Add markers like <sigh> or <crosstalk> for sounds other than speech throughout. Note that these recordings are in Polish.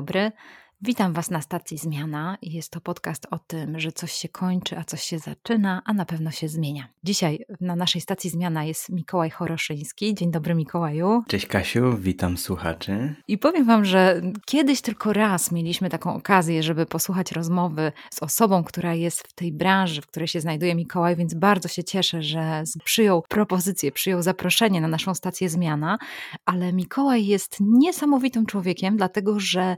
Dobry. Witam Was na stacji Zmiana. Jest to podcast o tym, że coś się kończy, a coś się zaczyna, a na pewno się zmienia. Dzisiaj na naszej stacji Zmiana jest Mikołaj Choroszyński. Dzień dobry, Mikołaju. Cześć, Kasiu, witam słuchaczy. I powiem Wam, że kiedyś tylko raz mieliśmy taką okazję, żeby posłuchać rozmowy z osobą, która jest w tej branży, w której się znajduje Mikołaj, więc bardzo się cieszę, że przyjął propozycję, przyjął zaproszenie na naszą stację Zmiana. Ale Mikołaj jest niesamowitym człowiekiem, dlatego że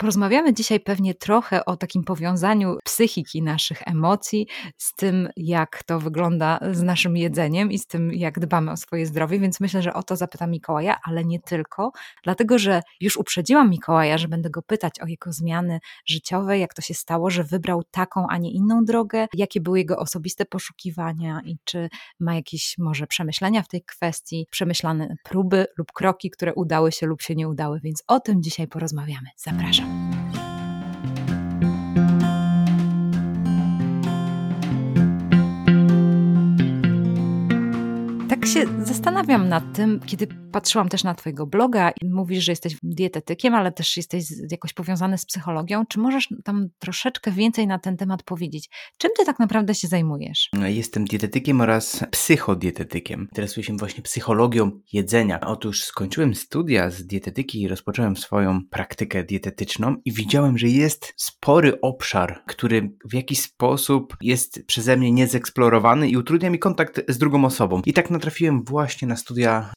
Porozmawiamy dzisiaj pewnie trochę o takim powiązaniu psychiki naszych emocji z tym, jak to wygląda z naszym jedzeniem i z tym, jak dbamy o swoje zdrowie, więc myślę, że o to zapytam Mikołaja, ale nie tylko, dlatego że już uprzedziłam Mikołaja, że będę go pytać o jego zmiany życiowe, jak to się stało, że wybrał taką, a nie inną drogę, jakie były jego osobiste poszukiwania i czy ma jakieś może przemyślenia w tej kwestii, przemyślane próby lub kroki, które udały się lub się nie udały, więc o tym dzisiaj porozmawiamy. Zapraszam. Tak się zastanawiam nad tym, kiedy patrzyłam też na Twojego bloga i mówisz, że jesteś dietetykiem, ale też jesteś jakoś powiązany z psychologią. Czy możesz tam troszeczkę więcej na ten temat powiedzieć? Czym Ty tak naprawdę się zajmujesz? Jestem dietetykiem oraz psychodietetykiem. Interesuję się właśnie psychologią jedzenia. Otóż skończyłem studia z dietetyki i rozpocząłem swoją praktykę dietetyczną i widziałem, że jest spory obszar, który w jakiś sposób jest przeze mnie niezeksplorowany i utrudnia mi kontakt z drugą osobą. I tak natrafiłem właśnie na studia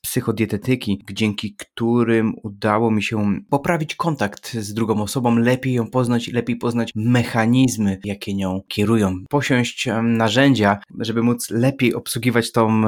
dzięki którym udało mi się poprawić kontakt z drugą osobą, lepiej ją poznać, lepiej poznać mechanizmy, jakie nią kierują, posiąść narzędzia, żeby móc lepiej obsługiwać tą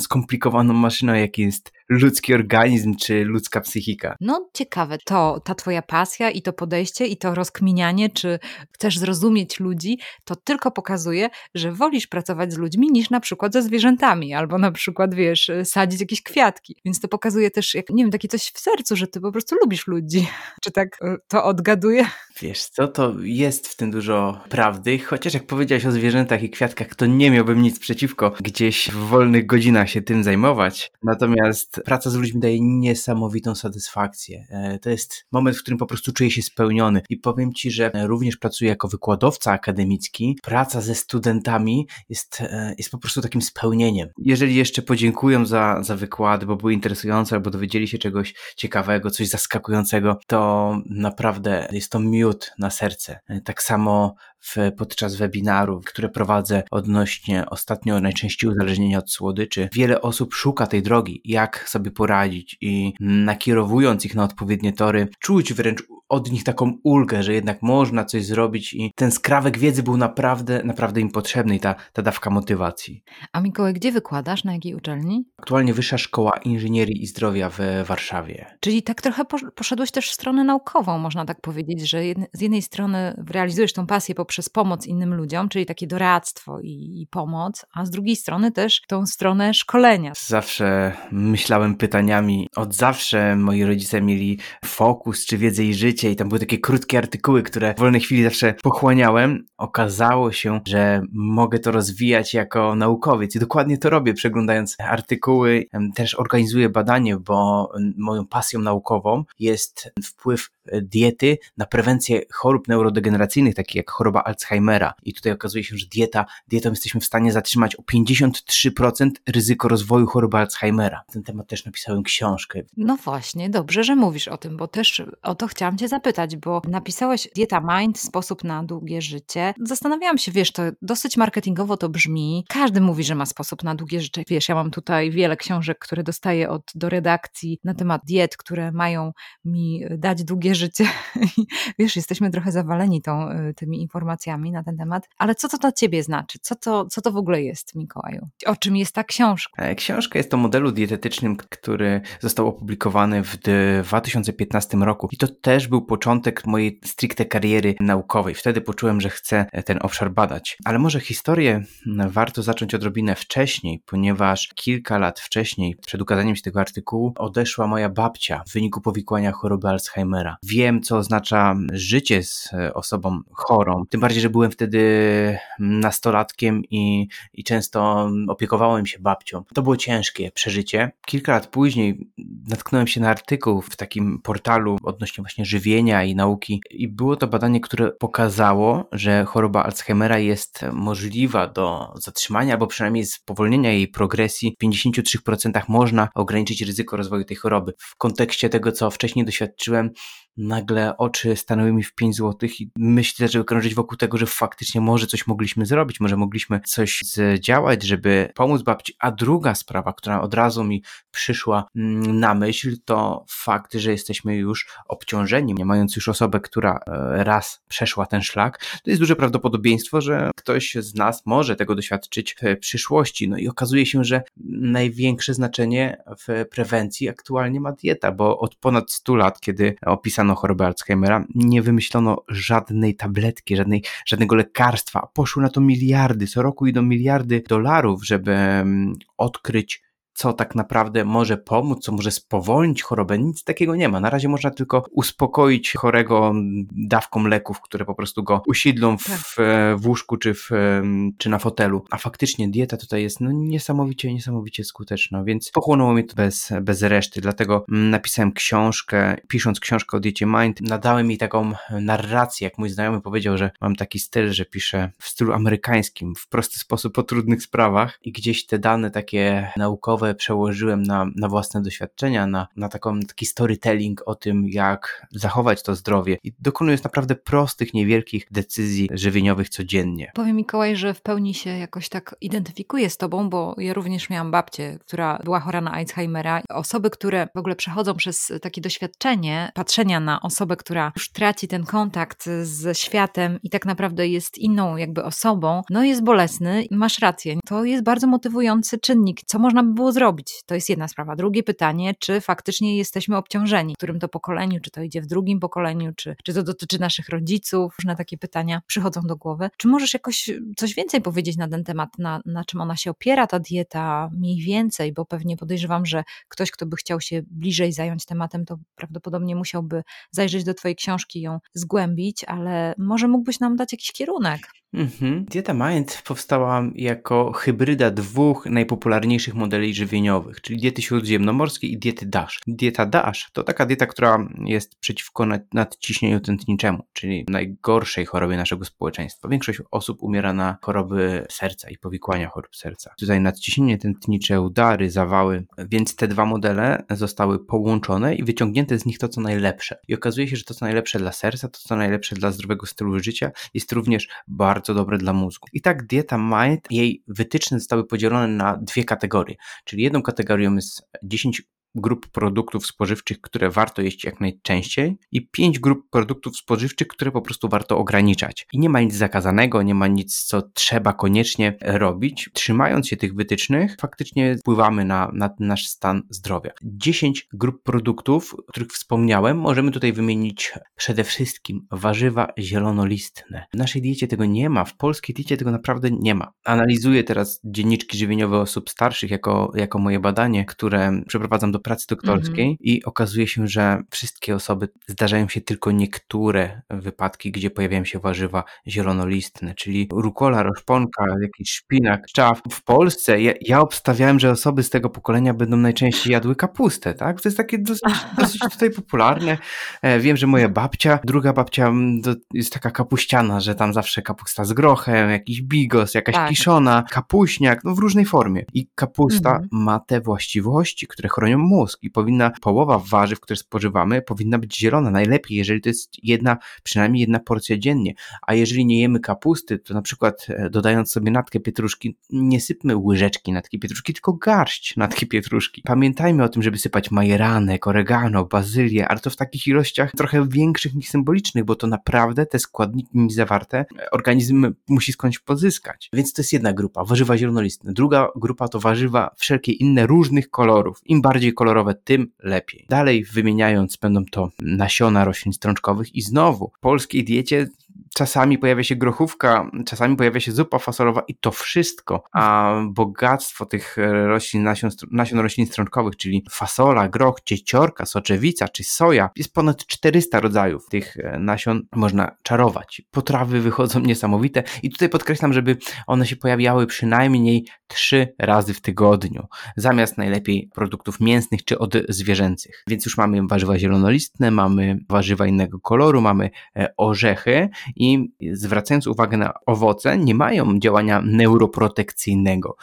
skomplikowaną maszynę, jaką jest ludzki organizm czy ludzka psychika. No ciekawe, to ta twoja pasja i to podejście i to rozkminianie, czy chcesz zrozumieć ludzi, to tylko pokazuje, że wolisz pracować z ludźmi niż na przykład ze zwierzętami, albo na przykład, wiesz, sadzić jakieś kwiatki. Więc to pokazuje też, jak, nie wiem, takie coś w sercu, że ty po prostu lubisz ludzi. Czy tak e, to odgaduje? Wiesz co, to jest w tym dużo prawdy, chociaż jak powiedziałeś o zwierzętach i kwiatkach, to nie miałbym nic przeciwko gdzieś w wolnych godzinach się tym zajmować. Natomiast praca z ludźmi daje niesamowitą satysfakcję. E, to jest moment, w którym po prostu czuję się spełniony i powiem Ci, że również pracuję jako wykładowca akademicki. Praca ze studentami jest, e, jest po prostu takim spełnieniem. Jeżeli jeszcze podziękują za, za wykłady, bo były interesujące albo dowiedzieli się czegoś ciekawego, coś zaskakującego, to naprawdę jest to miód na serce. E, tak samo w, podczas webinarów, które prowadzę odnośnie ostatnio najczęściej uzależnienia od słodyczy. Wiele osób szuka tej drogi, jak sobie poradzić i nakierowując ich na odpowiednie tory, czuć wręcz od nich taką ulgę, że jednak można coś zrobić i ten skrawek wiedzy był naprawdę, naprawdę im potrzebny i ta, ta dawka motywacji. A Mikołaj, gdzie wykładasz? Na jakiej uczelni? Aktualnie Wyższa Szkoła Inżynierii i Zdrowia w Warszawie. Czyli tak trochę poszedłeś też w stronę naukową, można tak powiedzieć, że z jednej strony realizujesz tą pasję poprzez pomoc innym ludziom, czyli takie doradztwo i, i pomoc, a z drugiej strony też tą stronę szkolenia. Zawsze myślałem pytaniami, od zawsze moi rodzice mieli fokus czy wiedzę i życie i tam były takie krótkie artykuły, które w wolnej chwili zawsze pochłaniałem. Okazało się, że mogę to rozwijać jako naukowiec i dokładnie to robię, przeglądając artykuły. Też organizuję badanie, bo moją pasją naukową jest wpływ diety na prewencję chorób neurodegeneracyjnych, takich jak choroba Alzheimera. I tutaj okazuje się, że dieta, dietą jesteśmy w stanie zatrzymać o 53% ryzyko rozwoju choroby Alzheimera. Ten temat też napisałem książkę. No właśnie, dobrze, że mówisz o tym, bo też o to chciałam Cię zapytać, bo napisałeś Dieta Mind, sposób na długie życie. Zastanawiałam się, wiesz, to dosyć marketingowo to brzmi. Każdy mówi, że ma sposób na długie życie. Wiesz, ja mam tutaj wiele książek, które dostaję od, do redakcji na temat diet, które mają mi dać długie życie. <laughs> wiesz, jesteśmy trochę zawaleni tą, y, tymi informacjami na ten temat. Ale co to dla Ciebie znaczy? Co to, co to w ogóle jest, Mikołaju? O czym jest ta książka? E, książka jest o modelu dietetycznym, który został opublikowany w 2015 roku. I to też był początek mojej stricte kariery naukowej. Wtedy poczułem, że chcę ten obszar badać. Ale może historię warto zacząć odrobinę wcześniej, ponieważ kilka lat wcześniej, przed ukazaniem się tego artykułu, odeszła moja babcia w wyniku powikłania choroby Alzheimera. Wiem, co oznacza życie z e, osobą chorą. Tym bardziej, że byłem wtedy nastolatkiem i, i często opiekowałem się babcią. To było ciężkie przeżycie. Kilka lat później natknąłem się na artykuł w takim portalu odnośnie właśnie żywienia i nauki i było to badanie, które pokazało, że choroba Alzheimera jest możliwa do zatrzymania albo przynajmniej spowolnienia jej progresji. W 53% można ograniczyć ryzyko rozwoju tej choroby. W kontekście tego, co wcześniej doświadczyłem, nagle oczy stanęły mi w 5 złotych i myśli zaczęły krążyć wokół tego, że faktycznie może coś mogliśmy zrobić, może mogliśmy coś zdziałać, żeby pomóc babci. A druga sprawa, która od razu mi przyszła mm, na myśl, to fakt, że jesteśmy już obciążeni, nie mając już osobę, która e, raz przeszła ten szlak, to jest duże prawdopodobieństwo, że ktoś z nas może tego doświadczyć w przyszłości. No i okazuje się, że największe znaczenie w prewencji aktualnie ma dieta, bo od ponad 100 lat, kiedy opisano opisano chorobę Alzheimera, nie wymyślono żadnej tabletki, żadnej, żadnego lekarstwa. Poszły na to miliardy, co roku idą miliardy dolarów, żeby mm, odkryć co tak naprawdę może pomóc, co może spowolnić chorobę. Nic takiego nie ma. Na razie można tylko uspokoić chorego dawką leków, które po prostu go usiedlą w, tak. w łóżku czy, w, czy na fotelu. A faktycznie dieta tutaj jest no, niesamowicie, niesamowicie skuteczna, więc pochłonęło mnie to bez, bez reszty. Dlatego napisałem książkę, pisząc książkę o diecie Mind, nadałem mi taką narrację, jak mój znajomy powiedział, że mam taki styl, że piszę w stylu amerykańskim, w prosty sposób o trudnych sprawach i gdzieś te dane takie naukowe przełożyłem na, na własne doświadczenia, na, na taką, taki storytelling o tym, jak zachować to zdrowie. I dokonując naprawdę prostych, niewielkich decyzji żywieniowych codziennie. Powiem Mikołaj, że w pełni się jakoś tak identyfikuję z tobą, bo ja również miałam babcię, która była chora na Alzheimera. Osoby, które w ogóle przechodzą przez takie doświadczenie patrzenia na osobę, która już traci ten kontakt ze światem i tak naprawdę jest inną jakby osobą, no jest bolesny. Masz rację. To jest bardzo motywujący czynnik. Co można by było zrobić? zrobić? To jest jedna sprawa. Drugie pytanie, czy faktycznie jesteśmy obciążeni? W którym to pokoleniu? Czy to idzie w drugim pokoleniu? Czy, czy to dotyczy naszych rodziców? Różne takie pytania przychodzą do głowy. Czy możesz jakoś coś więcej powiedzieć na ten temat, na, na czym ona się opiera, ta dieta, mniej więcej? Bo pewnie podejrzewam, że ktoś, kto by chciał się bliżej zająć tematem, to prawdopodobnie musiałby zajrzeć do Twojej książki i ją zgłębić, ale może mógłbyś nam dać jakiś kierunek? Mhm. Dieta Mind powstała jako hybryda dwóch najpopularniejszych modeli żywieniowych, czyli diety śródziemnomorskiej i diety DASH. Dieta DASH to taka dieta, która jest przeciwko nadciśnieniu tętniczemu, czyli najgorszej chorobie naszego społeczeństwa. Większość osób umiera na choroby serca i powikłania chorób serca. Tutaj nadciśnienie tętnicze, udary, zawały, więc te dwa modele zostały połączone i wyciągnięte z nich to, co najlepsze. I okazuje się, że to, co najlepsze dla serca, to, co najlepsze dla zdrowego stylu życia, jest również bardzo dobre dla mózgu. I tak dieta Mind, jej wytyczne zostały podzielone na dwie kategorie, czyli jedną kategorią jest 10 grup produktów spożywczych, które warto jeść jak najczęściej i pięć grup produktów spożywczych, które po prostu warto ograniczać. I nie ma nic zakazanego, nie ma nic, co trzeba koniecznie robić. Trzymając się tych wytycznych, faktycznie wpływamy na, na nasz stan zdrowia. 10 grup produktów, o których wspomniałem, możemy tutaj wymienić przede wszystkim warzywa zielonolistne. W naszej diecie tego nie ma, w polskiej diecie tego naprawdę nie ma. Analizuję teraz dzienniczki żywieniowe osób starszych jako, jako moje badanie, które przeprowadzam do pracy doktorskiej mm -hmm. i okazuje się, że wszystkie osoby, zdarzają się tylko niektóre wypadki, gdzie pojawiają się warzywa zielonolistne, czyli rukola, roszponka, jakiś szpinak, czaw. W Polsce ja, ja obstawiałem, że osoby z tego pokolenia będą najczęściej jadły kapustę, tak? To jest takie dosyć, <laughs> dosyć tutaj popularne. E, wiem, że moja babcia, druga babcia mm, jest taka kapuściana, że tam zawsze kapusta z grochem, jakiś bigos, jakaś tak. kiszona, kapuśniak, no w różnej formie. I kapusta mm -hmm. ma te właściwości, które chronią mózg i powinna połowa warzyw, które spożywamy, powinna być zielona. Najlepiej, jeżeli to jest jedna, przynajmniej jedna porcja dziennie. A jeżeli nie jemy kapusty, to na przykład e, dodając sobie natkę pietruszki, nie sypmy łyżeczki natki pietruszki, tylko garść natki pietruszki. Pamiętajmy o tym, żeby sypać majeranek, oregano, bazylię, ale to w takich ilościach trochę większych niż symbolicznych, bo to naprawdę te składniki zawarte e, organizm musi skądś pozyskać. Więc to jest jedna grupa, warzywa zielonolistne. Druga grupa to warzywa wszelkie inne różnych kolorów. Im bardziej kolorowe, tym lepiej. Dalej wymieniając, będą to nasiona roślin strączkowych i znowu w polskiej diecie czasami pojawia się grochówka, czasami pojawia się zupa fasolowa i to wszystko, a bogactwo tych roślin, nasion, nasion roślin strączkowych, czyli fasola, groch, cieciorka, soczewica czy soja, jest ponad 400 rodzajów tych nasion, można czarować. Potrawy wychodzą <laughs> niesamowite i tutaj podkreślam, żeby one się pojawiały przynajmniej trzy razy w tygodniu, zamiast najlepiej produktów mięsnych czy odzwierzęcych. Więc już mamy warzywa zielonolistne, mamy warzywa innego koloru, mamy e, orzechy i zwracając uwagę na owoce, nie mają działania neuroprotekcyjnego.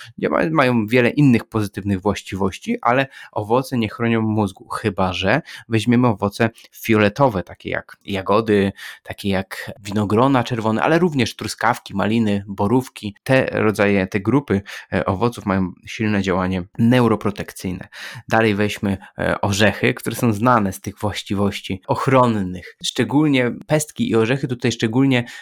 Mają wiele innych pozytywnych właściwości, ale owoce nie chronią mózgu, chyba że weźmiemy owoce fioletowe, takie jak jagody, takie jak winogrona czerwone, ale również truskawki, maliny, borówki. Te rodzaje, te grupy e, owoców mają silne działanie neuroprotekcyjne. Dalej weźmy e, orzechy, które są znane z tych właściwości ochronnych. Szczególnie pestki i orzechy, tutaj szczególnie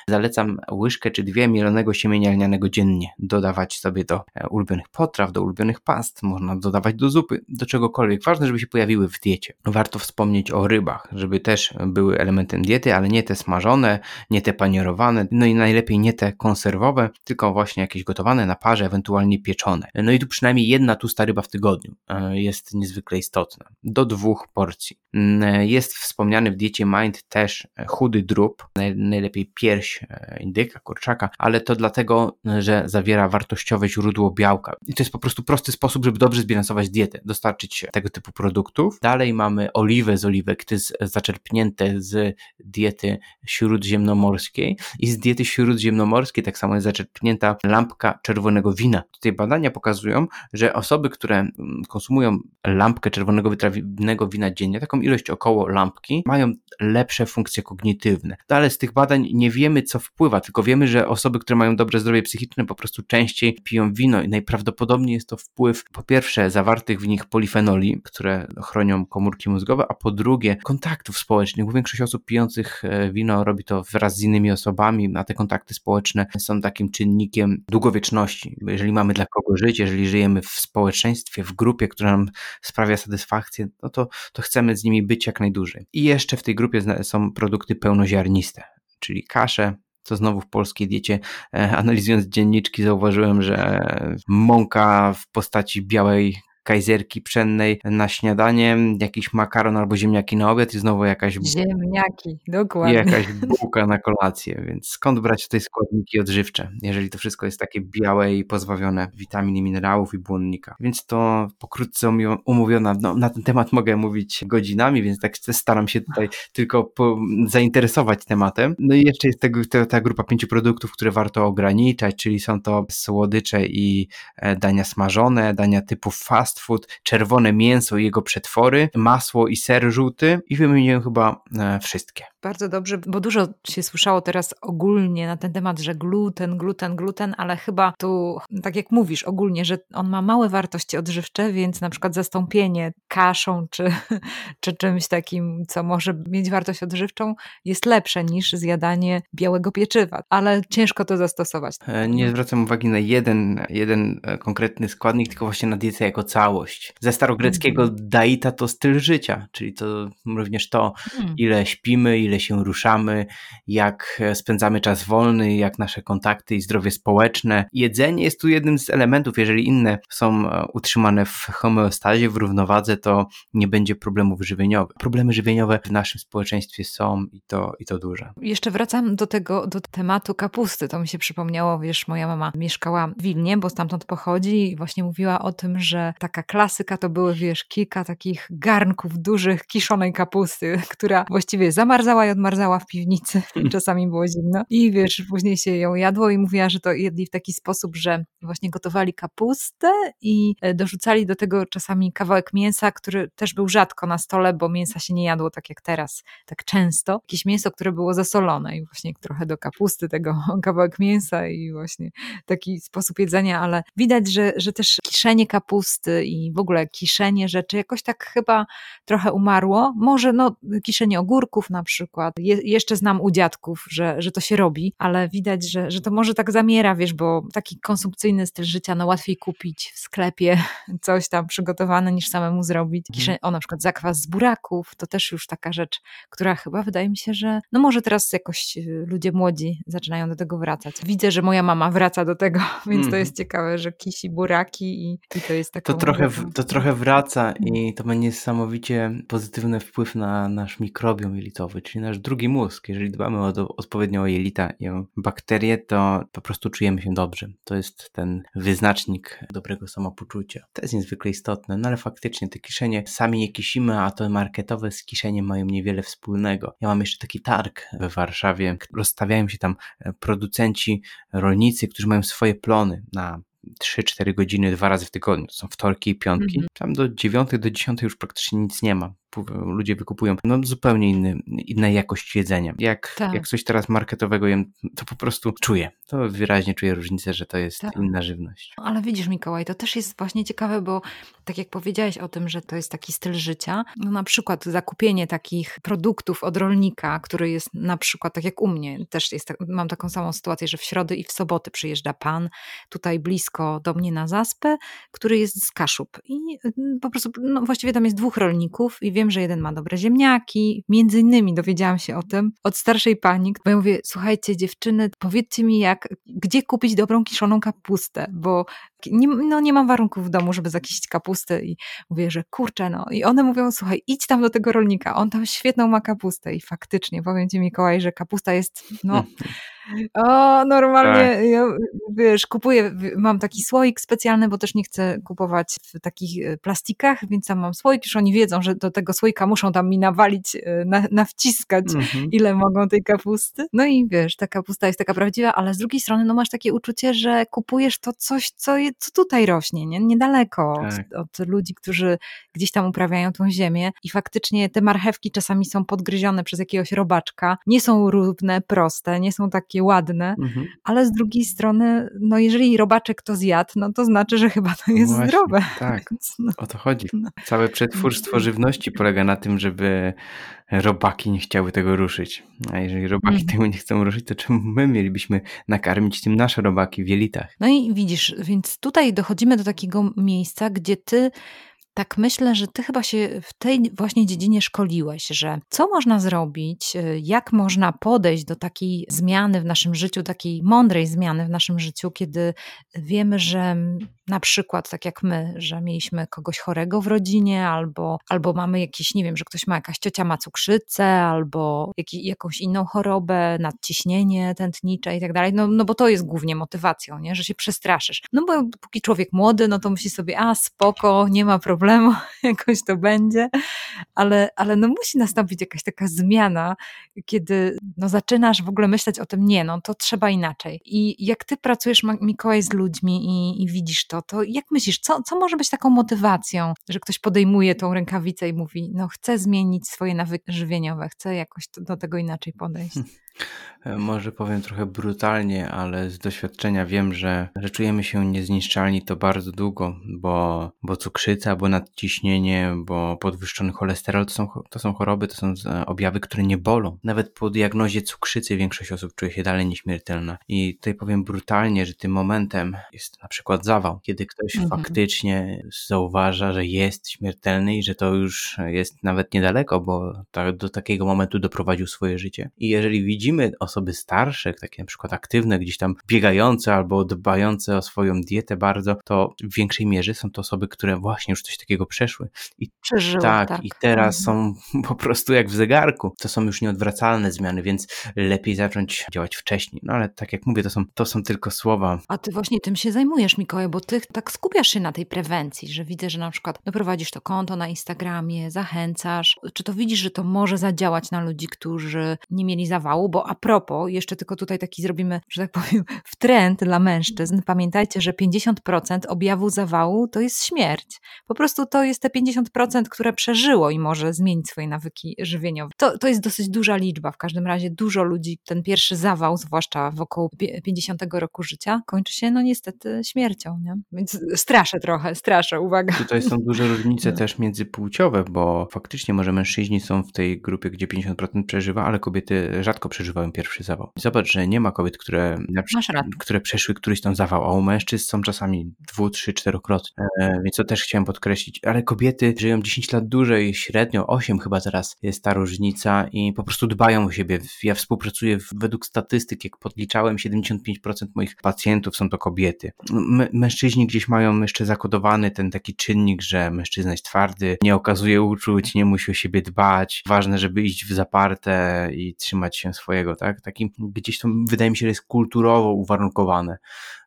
zalecam łyżkę czy dwie mielonego siemienia lnianego dziennie. Dodawać sobie do e, ulubionych potraw, do ulubionych past, można dodawać do zupy, do czegokolwiek. Ważne, żeby się pojawiły w diecie. Warto wspomnieć o rybach, żeby też były elementem diety, ale nie te smażone, nie te panierowane, no i najlepiej nie te konserwowe, tylko właśnie jakieś gotowane na parze, ewentualnie pieczone. No i tu przynajmniej jedna tusta ryba w tygodniu e, jest niezwykle istotna. Do dwóch porcji. Mm, jest wspomniany w diecie Mind też chudy drób, najlepiej pierś e, indyka, kurczaka, ale to dlatego, że zawiera wartościowe źródło białka. I to jest po prostu prosty sposób, żeby dobrze zbilansować dietę, dostarczyć tego typu produktów. Dalej mamy oliwę z oliwek, to jest zaczerpnięte z diety śródziemnomorskiej i z diety śródziemnomorskiej tak samo jest zaczerpnięta lampka czerwonego wina. Tutaj badania pokazują, że osoby, które mm, konsumują lampkę czerwonego wytrawnego wina dziennie, taką ilość około lampki, mają lepsze funkcje kognitywne. Ale z tych badań nie wiemy, co wpływa, tylko wiemy, że osoby, które mają dobre zdrowie psychiczne, po prostu częściej piją wino i najprawdopodobniej jest to wpływ po pierwsze zawartych w nich polifenoli, które chronią komórki mózgowe, a po drugie kontaktów społecznych, większość osób pijących e, wino robi to wraz z innymi osobami, a te kontakty społeczne są takim czynnikiem długowieczności. Jeżeli mamy dla kogo żyć, jeżeli żyjemy w społeczeństwie, w grupie, która nam sprawia satysfakcję, no to, to chcemy z nimi być jak najdłużej. I jeszcze w tej grupie są produkty pełnoziarniste, czyli kasze, co znowu w polskiej diecie, e, analizując dzienniczki, zauważyłem, że mąka w postaci białej kajzerki pszennej na śniadanie, jakiś makaron albo ziemniaki na obiad i znowu jakaś ziemniaki, dokładnie. Jakaś <laughs> bułka na kolację, więc skąd brać tutaj składniki odżywcze, jeżeli to wszystko jest takie białe i pozbawione witamin i minerałów i błonnika. Więc to pokrótce umówiona, no, na ten temat mogę mówić godzinami, więc tak staram się tutaj tylko po, zainteresować tematem. No i jeszcze jest tego, ta, ta grupa pięciu produktów, które warto ograniczać, czyli są to słodycze i e, dania smażone, dania typu fast fast food, czerwone mięso i jego przetwory, masło i ser żółty i wymieniłem chyba e, wszystkie. Bardzo dobrze, bo dużo się słyszało teraz ogólnie na ten temat, że gluten, gluten, gluten, ale chyba tu, tak jak mówisz, ogólnie, że on ma małe wartości odżywcze, więc na przykład zastąpienie kaszą czy, <laughs> czy czymś takim, co może mieć wartość odżywczą, jest lepsze niż zjadanie białego pieczywa, ale ciężko to zastosować. E, nie zwracam uwagi na jeden, jeden e, konkretny składnik, tylko właśnie na dietę jako całość. Ze starogreckiego mm. daita to styl życia, czyli to również to, mm. ile śpimy, ile się ruszamy, jak spędzamy czas wolny, jak nasze kontakty i zdrowie społeczne. Jedzenie jest tu jednym z elementów. Jeżeli inne są e, utrzymane w homeostazie, w równowadze, to nie będzie problemów żywieniowych. Problemy żywieniowe w naszym społeczeństwie są i to, i to duże. Jeszcze wracam do tego, do tematu kapusty. To mi się przypomniało, wiesz, moja mama mieszkała w Wilnie, bo stamtąd pochodzi i właśnie mówiła o tym, że taka klasyka to były, wiesz, kilka takich garnków dużych kiszonej kapusty, <laughs> która właściwie zamarzała i odmarzała w piwnicy. Czasami było zimno. I wiesz, później się ją jadło i mówiła, że to jedli w taki sposób, że właśnie gotowali kapustę i e, dorzucali do tego czasami kawałek mięsa, który też był rzadko na stole, bo mięsa się nie jadło tak jak teraz, tak często. Jakieś mięso, które było zasolone i właśnie trochę do kapusty tego <laughs> kawałek mięsa i właśnie taki sposób jedzenia, ale widać, że, że też kiszenie kapusty i w ogóle kiszenie rzeczy jakoś tak chyba trochę umarło. Może no, kiszenie ogórków na przykład. Je, jeszcze znam u dziadków, że, że to się robi, ale widać, że, że to może tak zamiera, wiesz, bo taki konsumpcyjny styl życia, no łatwiej kupić w sklepie <laughs> coś tam przygotowane niż samemu zrobić. Mhm. Kiszenie, o na przykład zakwas z buraków, to też już taka rzecz, która chyba wydaje mi się, że no może teraz jakoś y, ludzie młodzi zaczynają do tego wracać. Widzę, że moja mama wraca do tego, <laughs> więc mm. to jest ciekawe, że kisi buraki i, i to jest taka. To trochę, to trochę wraca i to ma niesamowicie pozytywny wpływ na nasz mikrobiom jelitowy, czyli nasz drugi mózg. Jeżeli dbamy o, odpowiednio o jelita i o bakterie, to po prostu czujemy się dobrze. To jest ten wyznacznik dobrego samopoczucia. To jest niezwykle istotne, no ale faktycznie te kiszenie sami nie kisimy, a to marketowe z kiszeniem mają niewiele wspólnego. Ja mam jeszcze taki targ we Warszawie, rozstawiają się tam producenci, rolnicy, którzy mają swoje plony na 3-4 godziny dwa razy w tygodniu. To są wtorki i piątki. Mm -hmm. Tam do 9 do 10 już praktycznie nic nie ma ludzie wykupują no, zupełnie inny, inna jakość jedzenia. Jak, tak. jak coś teraz marketowego jem, to po prostu czuję. To wyraźnie czuję różnicę, że to jest tak. inna żywność. Ale widzisz, Mikołaj, to też jest właśnie ciekawe, bo tak jak powiedziałeś o tym, że to jest taki styl życia, no na przykład zakupienie takich produktów od rolnika, który jest na przykład, tak jak u mnie, też jest, mam taką samą sytuację, że w środy i w soboty przyjeżdża pan tutaj blisko do mnie na zaspę, który jest z Kaszub i mm, po prostu, no właściwie tam jest dwóch rolników i wiem, wiem, że jeden ma dobre ziemniaki. Między innymi dowiedziałam się o tym od starszej pani, bo ja mówię, słuchajcie dziewczyny, powiedzcie mi jak, gdzie kupić dobrą kiszoną kapustę, bo nie, no nie mam warunków w domu, żeby zakisić kapustę i mówię, że kurczę no. I one mówią, słuchaj, idź tam do tego rolnika, on tam świetną ma kapustę i faktycznie, powiem Ci Mikołaj, że kapusta jest, no... O, normalnie, tak. ja, wiesz, kupuję, mam taki słoik specjalny, bo też nie chcę kupować w takich e, plastikach, więc tam mam słoik, już oni wiedzą, że do tego słoika muszą tam mi nawalić, e, na, nawciskać, mhm. ile mogą tej kapusty. No i wiesz, ta kapusta jest taka prawdziwa, ale z drugiej strony, no masz takie uczucie, że kupujesz to coś, co, co tutaj rośnie, nie? niedaleko tak. od, od ludzi, którzy gdzieś tam uprawiają tą ziemię i faktycznie te marchewki czasami są podgryzione przez jakiegoś robaczka, nie są równe, proste, nie są takie ładne, mhm. ale z drugiej strony, no jeżeli robaczek to zjadł, no to znaczy, że chyba to jest Właśnie, zdrowe. Tak, <laughs> Więc, no. o to chodzi. No. Całe przetwórstwo żywności polega na tym, żeby robaki nie chciały tego ruszyć. A jeżeli robaki mhm. tego nie chcą ruszyć, to czemu my mielibyśmy nakarmić tym nasze robaki w jelitach? No i widzisz, więc tutaj dochodzimy do takiego miejsca, gdzie ty tak myślę, że ty chyba się w tej właśnie dziedzinie szkoliłeś, że co można zrobić, y, jak można podejść do takiej zmiany w naszym życiu, takiej mądrej zmiany w naszym życiu, kiedy wiemy, że na przykład tak jak my, że mieliśmy kogoś chorego w rodzinie, albo, albo mamy jakiś, nie wiem, że ktoś ma jakaś ciocia ma cukrzycę, albo jakiś, jakąś inną chorobę, nadciśnienie tętnicze i tak dalej, no, no bo to jest głównie motywacją, nie? że się przestraszysz. No bo póki człowiek młody, no to myśli sobie, a spoko, nie ma problemu, <laughs> jakoś to będzie, ale, ale no musi nastąpić jakaś taka zmiana, kiedy no zaczynasz w ogóle myśleć o tym, nie, no to trzeba inaczej. I jak ty pracujesz, Mikołaj, z ludźmi i, i widzisz to, to, to jak myślisz, co, co może być taką motywacją, że ktoś podejmuje tą rękawicę i mówi, no chcę zmienić swoje nawyki żywieniowe, chcę jakoś do tego inaczej podejść? Hmm. <laughs> E, może powiem trochę brutalnie, ale z doświadczenia wiem, że, że czujemy się niezniszczalni to bardzo długo, bo, bo cukrzyca, bo nadciśnienie, bo podwyższony cholesterol to są, to są choroby, to są e, objawy, które nie bolą. Nawet po diagnozie cukrzycy większość osób czuje się dalej nieśmiertelna. I tutaj powiem brutalnie, że tym momentem jest na przykład zawał, kiedy ktoś mhm. faktycznie zauważa, że jest śmiertelny i że to już jest nawet niedaleko, bo do takiego momentu doprowadził swoje życie. I jeżeli widzimy osoby starsze, takie na przykład aktywne, gdzieś tam biegające albo dbające o swoją dietę bardzo, to w większej mierze są to osoby, które właśnie już coś takiego przeszły. I Przeżyły, tak, tak. I teraz mhm. są <laughs> po prostu jak w zegarku. To są już nieodwracalne zmiany, więc lepiej zacząć działać wcześniej. No ale tak jak mówię, to są, to są tylko słowa. A ty właśnie tym się zajmujesz, Mikołaj, bo ty tak skupiasz się na tej prewencji, że widzę, że na przykład prowadzisz to konto na Instagramie, zachęcasz. Czy to widzisz, że to może zadziałać na ludzi, którzy nie mieli zawału, bo a propos, jeszcze tylko tutaj taki zrobimy, że tak powiem, <laughs> w trend dla mężczyzn. Pamiętajcie, że 50% objawu zawału to jest śmierć. Po prostu to jest te 50%, które przeżyło i może zmienić swoje nawyki żywieniowe. To, to jest dosyć duża liczba. W każdym razie dużo ludzi, ten pierwszy zawał, zwłaszcza wokół 50 roku życia, kończy się no niestety śmiercią. Nie? Więc straszę trochę, straszę, uwaga. Tutaj są duże <laughs> różnice no. też międzypłciowe, bo faktycznie może mężczyźni są w tej grupie, gdzie 50% przeżywa, ale kobiety rzadko przeżywają pierwszy zawał. Zobacz, że nie ma kobiet, które, które przeszły któryś tam zawał, a u mężczyzn są czasami dwu, trzy, czterokrotne. E, więc to też chciałem podkreślić. Ale kobiety żyją 10 lat dłużej, średnio 8 chyba teraz jest ta różnica i po prostu dbają o siebie. Ja współpracuję według statystyk, jak podliczałem, 75% moich pacjentów są to kobiety. mężczyźni gdzieś mają jeszcze zakodowany ten taki czynnik, że mężczyzna jest twardy, nie okazuje uczuć, nie musi o siebie dbać. Ważne, żeby iść w zaparte i trzymać się swojego, tak? Takim gdzieś to wydaje mi się, że jest kulturowo uwarunkowane.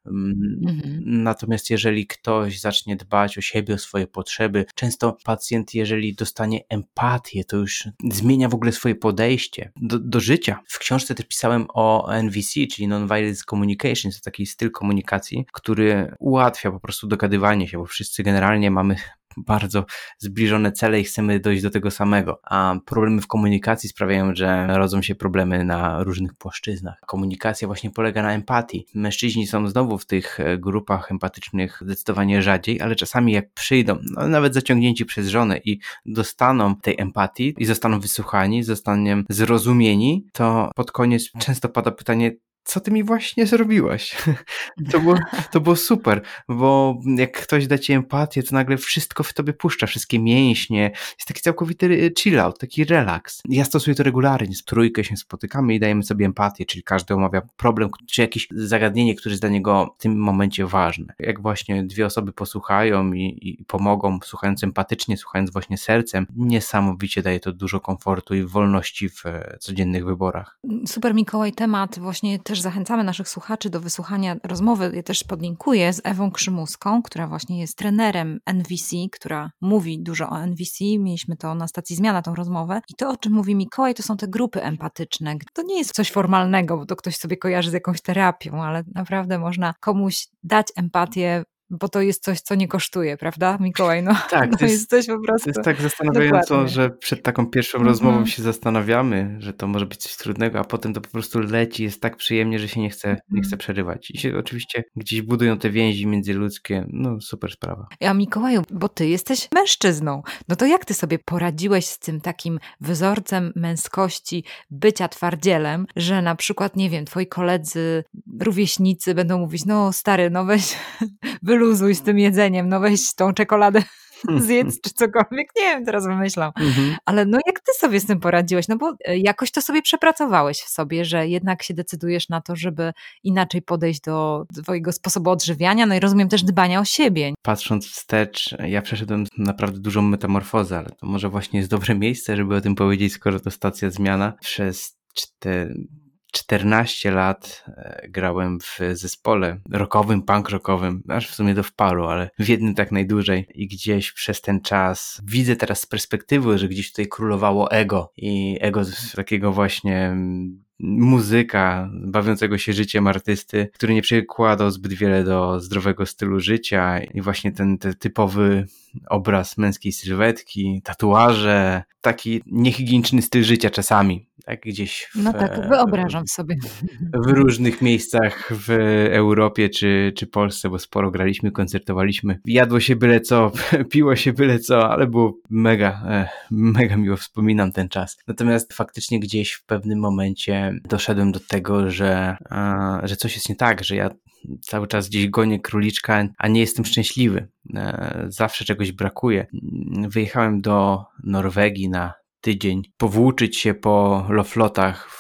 Mhm. Natomiast jeżeli ktoś zacznie dbać o siebie, o swoje potrzeby, często pacjent, jeżeli dostanie empatię, to już zmienia w ogóle swoje podejście do, do życia. W książce też pisałem o NVC, czyli Non-Violence Communication, to taki styl komunikacji, który ułatwia po prostu dogadywanie się, bo wszyscy generalnie mamy bardzo zbliżone cele i chcemy dojść do tego samego. A problemy w komunikacji sprawiają, że rodzą się problemy na różnych płaszczyznach. Komunikacja właśnie polega na empatii. Mężczyźni są znowu w tych e, grupach empatycznych zdecydowanie rzadziej, ale czasami jak przyjdą, no nawet zaciągnięci przez żonę i dostaną tej empatii i zostaną wysłuchani, zostaną zrozumieni, to pod koniec często pada pytanie, co ty mi właśnie zrobiłaś? <laughs> To było, to było super, bo jak ktoś da ci empatię, to nagle wszystko w tobie puszcza, wszystkie mięśnie. Jest taki całkowity chill out, taki relaks. Ja stosuję to regularnie, z trójkę się spotykamy i dajemy sobie empatię, czyli każdy omawia problem, czy jakieś zagadnienie, które jest dla niego w tym momencie ważne. Jak właśnie dwie osoby posłuchają i, i pomogą, słuchając empatycznie, słuchając właśnie sercem, niesamowicie daje to dużo komfortu i wolności w codziennych wyborach. Super Mikołaj, temat właśnie też też zachęcamy naszych słuchaczy do wysłuchania rozmowy, ja też podlinkuję, z Ewą Krzymuską, która właśnie jest trenerem NVC, która mówi dużo o NVC. Mieliśmy to na stacji Zmiana, tą rozmowę. I to, o czym mówi Mikołaj, to są te grupy empatyczne. To nie jest coś formalnego, bo to ktoś sobie kojarzy z jakąś terapią, ale naprawdę można komuś dać empatię bo to jest coś, co nie kosztuje, prawda, Mikołaj? No, tak, to, <laughs> jest, jest, coś po prostu. To jest tak zastanawiająco, Dokładnie. że przed taką pierwszą rozmową mm -hmm. się zastanawiamy, że to może być coś trudnego, a potem to po prostu leci, jest tak przyjemnie, że się nie chce, nie chce mhm. przerywać. I się oczywiście gdzieś budują te więzi międzyludzkie, no super sprawa. A Mikołaju, bo ty jesteś mężczyzną, no to jak ty sobie poradziłeś z tym takim wzorcem męskości, bycia twardzielem, że na przykład, nie wiem, twoi koledzy, rówieśnicy będą mówić, no stary, no weź, <laughs> wyluzuj z tym jedzeniem, no weź tą czekoladę zjedz czy cokolwiek, nie wiem, teraz wymyślam. Mhm. Ale no jak ty sobie z tym poradziłeś? No bo e, jakoś to sobie przepracowałeś w sobie, że jednak się decydujesz na to, żeby inaczej podejść do twojego sposobu odżywiania, no i rozumiem też dbania o siebie. Patrząc wstecz, ja przeszedłem naprawdę dużą metamorfozę, ale to może właśnie jest dobre miejsce, żeby o tym powiedzieć, skoro to stacja zmiana. Przez cztery 14 lat e, grałem w zespole rockowym, punk rockowym, aż w sumie do wparu, ale w jednym tak najdłużej. I gdzieś przez ten czas widzę teraz z perspektywy, że gdzieś tutaj królowało ego i ego z takiego właśnie mm, muzyka, bawiącego się życiem artysty, który nie przykładał zbyt wiele do zdrowego stylu życia i właśnie ten, ten typowy obraz męskiej sylwetki, tatuaże, taki niehigieniczny styl życia czasami, tak gdzieś. W, no tak, wyobrażam sobie. W różnych miejscach w Europie czy, czy Polsce, bo sporo graliśmy, koncertowaliśmy. Jadło się byle co, <laughs> piło się byle co, ale było mega, e, mega miło wspominam ten czas. Natomiast faktycznie gdzieś w pewnym momencie doszedłem do tego, że, że coś jest nie tak, że ja cały czas gdzieś gonię króliczka, a nie jestem szczęśliwy. E, zawsze czegoś brakuje. Wyjechałem do Norwegii na tydzień, powłóczyć się po loflotach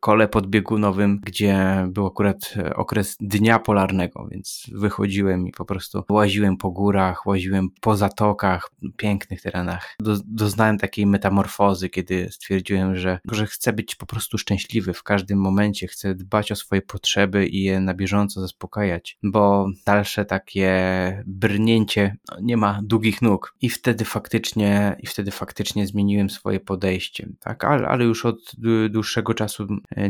kole podbiegunowym, gdzie był akurat e, okres dnia polarnego, więc wychodziłem i po prostu łaziłem po górach, łaziłem po zatokach, pięknych terenach. Do, doznałem takiej metamorfozy, kiedy stwierdziłem, że, że chcę być po prostu szczęśliwy w każdym momencie, chcę dbać o swoje potrzeby i je na bieżąco zaspokajać, bo dalsze takie brnięcie no, nie ma długich nóg. I wtedy faktycznie, i wtedy faktycznie zmieniłem swoje podejście, tak, ale, ale już od dłuższego czasu czasu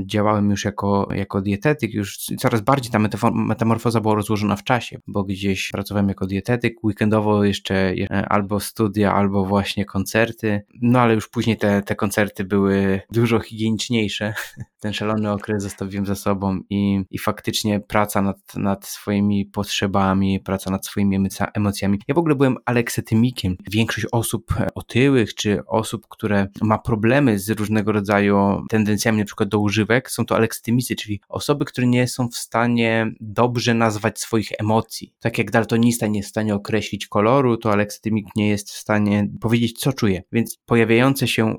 działałem już jako, jako dietetyk, już coraz bardziej ta metamorfoza była rozłożona w czasie, bo gdzieś pracowałem jako dietetyk, weekendowo jeszcze albo studia, albo właśnie koncerty, no ale już później te, te koncerty były dużo higieniczniejsze. <laughs> Ten szalony okres zostawiłem za sobą i, i faktycznie praca nad, nad swoimi potrzebami, praca nad swoimi emocjami. Ja w ogóle byłem aleksetymikiem. Większość osób otyłych, czy osób, które ma problemy z różnego rodzaju tendencjami, na do używek, są to aleksetymicy, czyli osoby, które nie są w stanie dobrze nazwać swoich emocji. Tak jak daltonista nie jest w stanie określić koloru, to aleksetymik nie jest w stanie powiedzieć, co czuje. Więc pojawiające się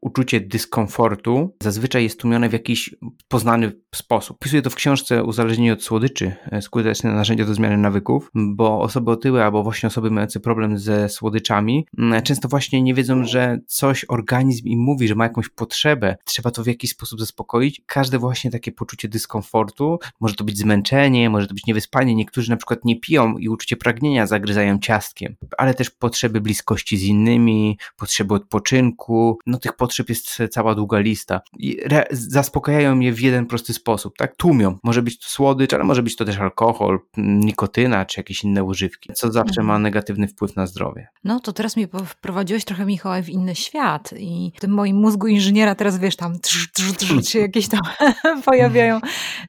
uczucie dyskomfortu zazwyczaj jest tłumione w jakiś poznany sposób. Pisuję to w książce Uzależnienie od słodyczy, e, skuteczne narzędzia do zmiany nawyków, bo osoby otyłe albo właśnie osoby mające problem ze słodyczami mm, często właśnie nie wiedzą, że coś organizm im mówi, że ma jakąś potrzebę, trzeba to w jakiś sposób zaspokoić. Każde właśnie takie poczucie dyskomfortu, może to być zmęczenie, może to być niewyspanie, niektórzy na przykład nie piją i uczucie pragnienia zagryzają ciastkiem, ale też potrzeby bliskości z innymi, potrzeby odpoczynku, no tych potrzeb potrzeb jest cała długa lista. I zaspokajają je w jeden prosty sposób, tak? Tłumią. Może być to słodycz, ale może być to też alkohol, nikotyna, czy jakieś inne używki, co zawsze ma mhm. negatywny wpływ na zdrowie. No to teraz mnie wprowadziłeś trochę, Michał, w inny świat i w tym moim mózgu inżyniera teraz, wiesz, tam trz, trz, trz, się <laughs> jakieś tam <laughs> pojawiają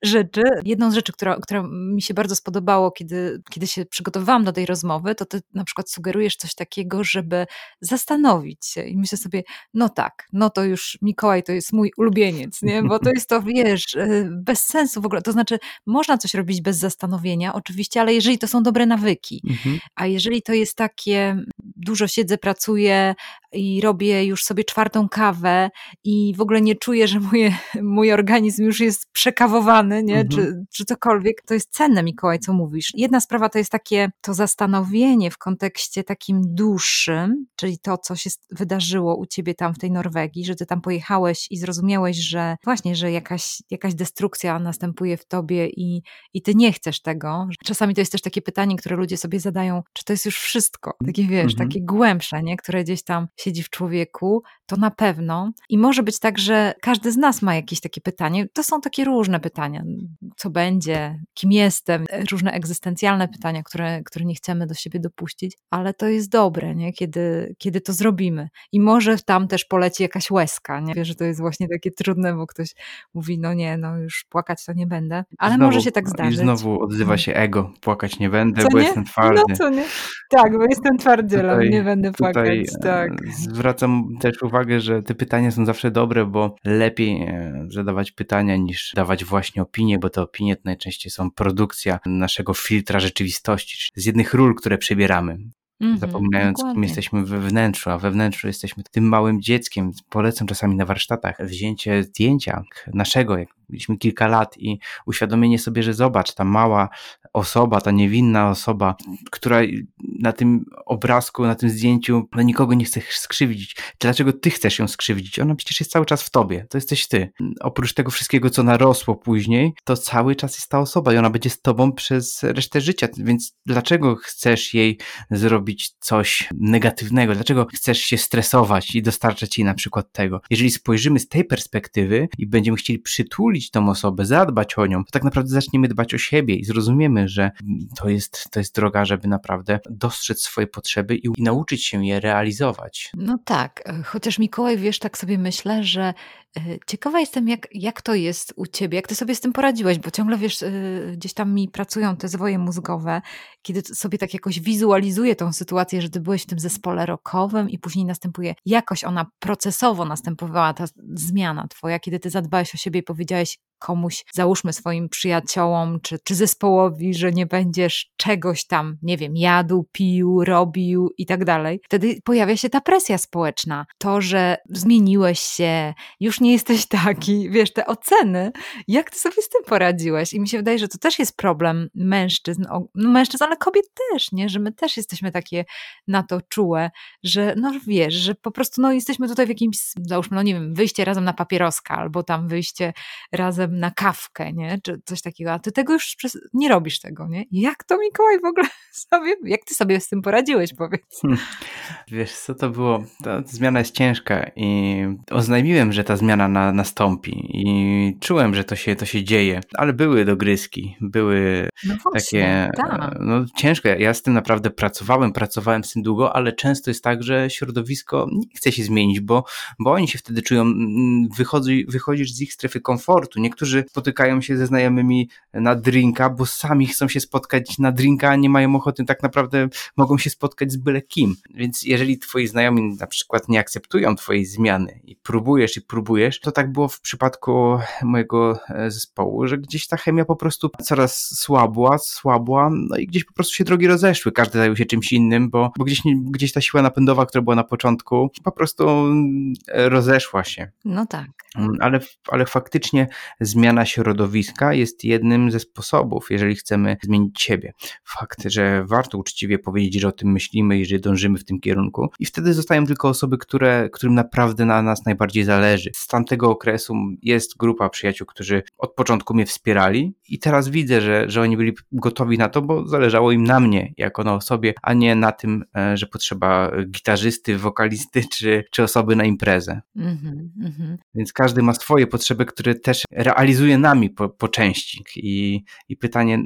rzeczy. Jedną z rzeczy, która, która mi się bardzo spodobało, kiedy, kiedy się przygotowywałam do tej rozmowy, to ty na przykład sugerujesz coś takiego, żeby zastanowić się i myślę sobie, no tak, no to już Mikołaj to jest mój ulubieniec, nie? Bo to jest to, <laughs> wiesz, e, bez sensu w ogóle. To znaczy, można coś robić bez zastanowienia, oczywiście, ale jeżeli to są dobre nawyki, mhm. a jeżeli to jest takie, dużo siedzę, pracuję i robię już sobie czwartą kawę i w ogóle nie czuję, że moje, <laughs> mój organizm już jest przekawowany, nie? Mhm. Czy, czy cokolwiek, to jest cenne, Mikołaj, co mówisz. Jedna sprawa to jest takie, to zastanowienie w kontekście takim dłuższym, czyli to, co się wydarzyło u ciebie tam w tej Norwegii, Norwegii, że ty tam pojechałeś i zrozumiałeś, że właśnie, że jakaś, jakaś destrukcja następuje w tobie i, i ty nie chcesz tego. Czasami to jest też takie pytanie, które ludzie sobie zadają, czy to jest już wszystko? Takie wiesz, mhm. takie głębsze, nie? które gdzieś tam siedzi w człowieku, to na pewno. I może być tak, że każdy z nas ma jakieś takie pytanie. To są takie różne pytania. Co będzie? Kim jestem? Różne egzystencjalne pytania, które, które nie chcemy do siebie dopuścić, ale to jest dobre, nie? Kiedy, kiedy to zrobimy. I może tam też poleci jakaś łezka, nie? Wiesz, że to jest właśnie takie trudne, bo ktoś mówi, no nie, no już płakać to nie będę, ale znowu, może się tak zdarzyć. I znowu odzywa się ego, płakać nie będę, co bo nie? jestem twardy. No co nie? Tak, bo jestem twardzielą, nie będę płakać, tutaj tak. Zwracam też uwagę, że te pytania są zawsze dobre, bo lepiej e, zadawać pytania niż dawać właśnie opinie, bo te opinie to najczęściej są produkcja naszego filtra rzeczywistości, z jednych ról, które przebieramy. Mm -hmm, zapominając, dokładnie. kim jesteśmy we wnętrzu, a we wnętrzu jesteśmy tym małym dzieckiem. Polecam czasami na warsztatach wzięcie zdjęcia naszego, jak mieliśmy kilka lat i uświadomienie sobie, że zobacz, ta mała osoba, ta niewinna osoba, która na tym obrazku, na tym zdjęciu, no nikogo nie chce skrzywdzić. Dlaczego ty chcesz ją skrzywdzić? Ona przecież jest cały czas w tobie, to jesteś ty. Oprócz tego wszystkiego, co narosło później, to cały czas jest ta osoba i ona będzie z tobą przez resztę życia, więc dlaczego chcesz jej zrobić coś negatywnego? Dlaczego chcesz się stresować i dostarczać jej na przykład tego? Jeżeli spojrzymy z tej perspektywy i będziemy chcieli przytulić tą osobę, zadbać o nią, to tak naprawdę zaczniemy dbać o siebie i zrozumiemy, że to jest, to jest droga, żeby naprawdę dostrzec swoje potrzeby i, i nauczyć się je realizować. No tak, chociaż Mikołaj, wiesz, tak sobie myślę, że e, ciekawa jestem, jak, jak to jest u ciebie, jak ty sobie z tym poradziłeś, bo ciągle, wiesz, e, gdzieś tam mi pracują te zwoje mózgowe, kiedy sobie tak jakoś wizualizuję tą sytuację, że ty byłeś w tym zespole rokowym i później następuje, jakoś ona procesowo następowała, ta zmiana twoja, kiedy ty zadbałeś o siebie i powiedziałeś, komuś, załóżmy swoim przyjaciołom czy, czy zespołowi, że nie będziesz czegoś tam, nie wiem, jadł, pił, robił i tak dalej, wtedy pojawia się ta presja społeczna. To, że zmieniłeś się, już nie jesteś taki, wiesz, te oceny. Jak ty sobie z tym poradziłeś? I mi się wydaje, że to też jest problem mężczyzn, no mężczyzn, ale kobiet też, nie? Że my też jesteśmy takie na to czułe, że no wiesz, że po prostu no jesteśmy tutaj w jakimś, załóżmy, no nie wiem, wyjście razem na papieroska albo tam wyjście razem na kawkę, nie? Czy coś takiego, a ty tego już nie robisz tego, nie? Jak to Mikołaj w ogóle <laughs> sobie, jak ty sobie z tym poradziłeś, powiedz? <laughs> Wiesz co to było? Ta zmiana jest ciężka i oznajmiłem, że ta zmiana zmiana na, nastąpi. I czułem, że to się, to się dzieje, ale były dogryzki, były no właśnie, takie, tak. no ciężko. Ja z tym naprawdę pracowałem, pracowałem z tym długo, ale często jest tak, że środowisko nie chce się zmienić, bo, bo oni się wtedy czują, mm, wychodzi, wychodzisz z ich strefy komfortu. Niektórzy spotykają się ze znajomymi na drinka, bo sami chcą się spotkać na drinka, a nie mają ochoty, tak naprawdę mogą się spotkać z byle kim. Więc jeżeli twoi znajomi na przykład nie akceptują twojej zmiany i próbujesz i próbujesz, to tak było w przypadku mojego e, zespołu, że gdzieś ta chemia po prostu coraz słabła, słabła, no i gdzieś po prostu się drogi rozeszły. Każdy zajął się czymś innym, bo, bo gdzieś, gdzieś ta siła napędowa, która była na początku, po prostu mm, rozeszła się. No tak. Mm, ale, ale faktycznie zmiana środowiska jest jednym ze sposobów, jeżeli chcemy zmienić siebie. Fakt, że warto uczciwie powiedzieć, że o tym myślimy i że dążymy w tym kierunku. I wtedy zostają tylko osoby, które, którym naprawdę na nas najbardziej zależy. Tamtego okresu jest grupa przyjaciół, którzy od początku mnie wspierali i teraz widzę, że, że oni byli gotowi na to, bo zależało im na mnie jako na osobie, a nie na tym, e, że potrzeba gitarzysty, wokalisty czy, czy osoby na imprezę. Mm -hmm, mm -hmm. Więc każdy ma swoje potrzeby, które też realizuje nami po, po części. I, I pytanie,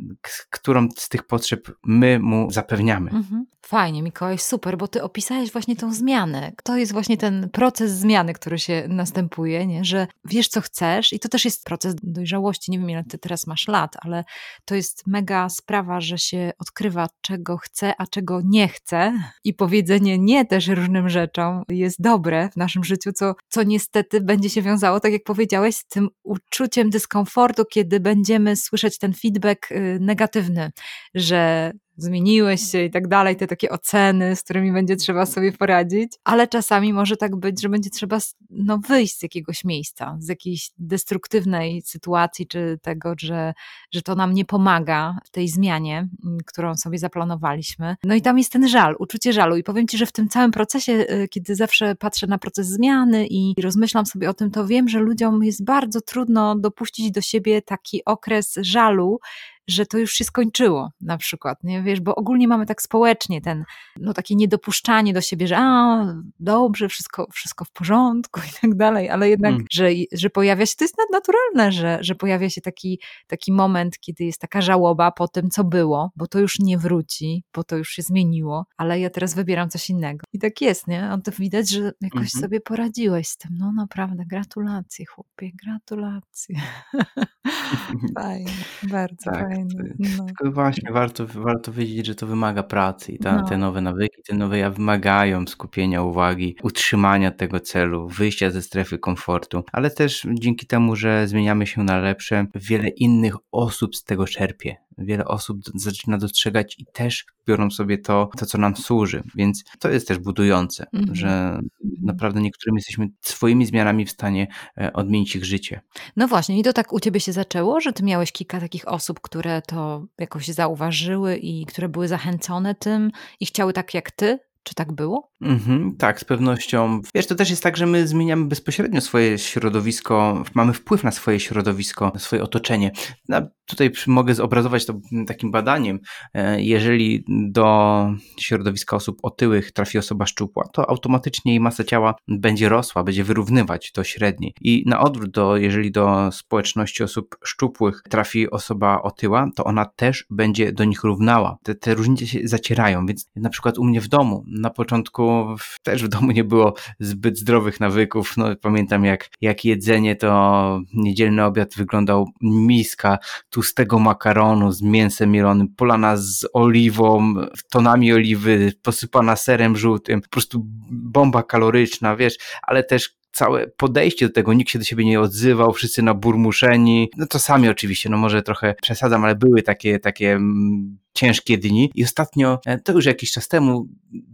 którą z tych potrzeb my mu zapewniamy. Mhm. Fajnie, Mikołaj, super, bo ty opisałeś właśnie tą zmianę. To jest właśnie ten proces zmiany, który się następuje, nie? że wiesz, co chcesz i to też jest proces dojrzałości. Nie wiem, ile ty teraz masz lat, ale to jest mega sprawa, że się odkrywa, czego chce, a czego nie chce i powiedzenie nie też różnym rzeczom jest dobre w naszym życiu, co, co niestety będzie się wiązało, tak jak powiedziałeś, z tym uczuciem dyskomfortu, kiedy będziemy słyszeć ten feedback y, negatywny, że zmieniłeś się i tak dalej, te takie oceny, z którymi będzie trzeba sobie poradzić, ale czasami może tak być, że będzie trzeba no, wyjść z jakiegoś miejsca, z jakiejś destruktywnej sytuacji, czy tego, że, że to nam nie pomaga w tej zmianie, mm, którą sobie zaplanowaliśmy. No i tam jest ten żal, uczucie żalu i powiem Ci, że w tym całym procesie, y, kiedy zawsze patrzę na proces zmiany i rozmyślam sobie o tym, to wiem, że ludziom jest bardzo trudno dopuścić do siebie taki okres żalu, że to już się skończyło na przykład, nie wiesz, bo ogólnie mamy tak społecznie ten, no takie niedopuszczanie do siebie, że a, dobrze, wszystko, wszystko w porządku i tak dalej, ale jednak, mm. że, że pojawia się, to jest naturalne, że, że pojawia się taki, taki moment, kiedy jest taka żałoba po tym, co było, bo to już nie wróci, bo to już się zmieniło, ale ja teraz wybieram coś innego. I tak jest, nie? On to widać, że jakoś mm -hmm. sobie poradziłeś z tym. No naprawdę, gratulacje chłopie, gratulacje. <laughs> <laughs> fajnie, bardzo tak. fajnie. No. Tylko właśnie warto, warto wiedzieć, że to wymaga pracy i ta, no. te nowe nawyki, te nowe ja wymagają skupienia uwagi, utrzymania tego celu, wyjścia ze strefy komfortu, ale też dzięki temu, że zmieniamy się na lepsze, wiele innych osób z tego czerpie wiele osób zaczyna dostrzegać i też biorą sobie to, to co nam służy. Więc to jest też budujące, -hmm. że naprawdę niektórym jesteśmy swoimi zmianami w stanie e, odmienić ich życie. No właśnie, i to tak u ciebie się zaczęło, że ty miałeś kilka takich osób, które to jakoś zauważyły i które były zachęcone tym i chciały tak jak ty czy tak było? Mhm, tak, z pewnością. Wiesz, to też jest tak, że my zmieniamy bezpośrednio swoje środowisko, mamy wpływ na swoje środowisko, na swoje otoczenie. No, tutaj mogę zobrazować to takim badaniem. E, jeżeli do środowiska osób otyłych trafi osoba szczupła, to automatycznie jej masa ciała będzie rosła, będzie wyrównywać do średniej. I na odwrót, do, jeżeli do społeczności osób szczupłych trafi osoba otyła, to ona też będzie do nich równała. Te, te różnice się zacierają, więc na przykład u mnie w domu, na początku też w domu nie było zbyt zdrowych nawyków. No, pamiętam jak, jak jedzenie to niedzielny obiad wyglądał miska tłustego makaronu z mięsem mielonym, polana z oliwą, tonami oliwy, posypana serem żółtym, po prostu bomba kaloryczna, wiesz, ale też całe podejście do tego, nikt się do siebie nie odzywał, wszyscy naburmuszeni, no to sami oczywiście, no może trochę przesadzam, ale były takie, takie mm, ciężkie dni. I ostatnio, e, to już jakiś czas temu,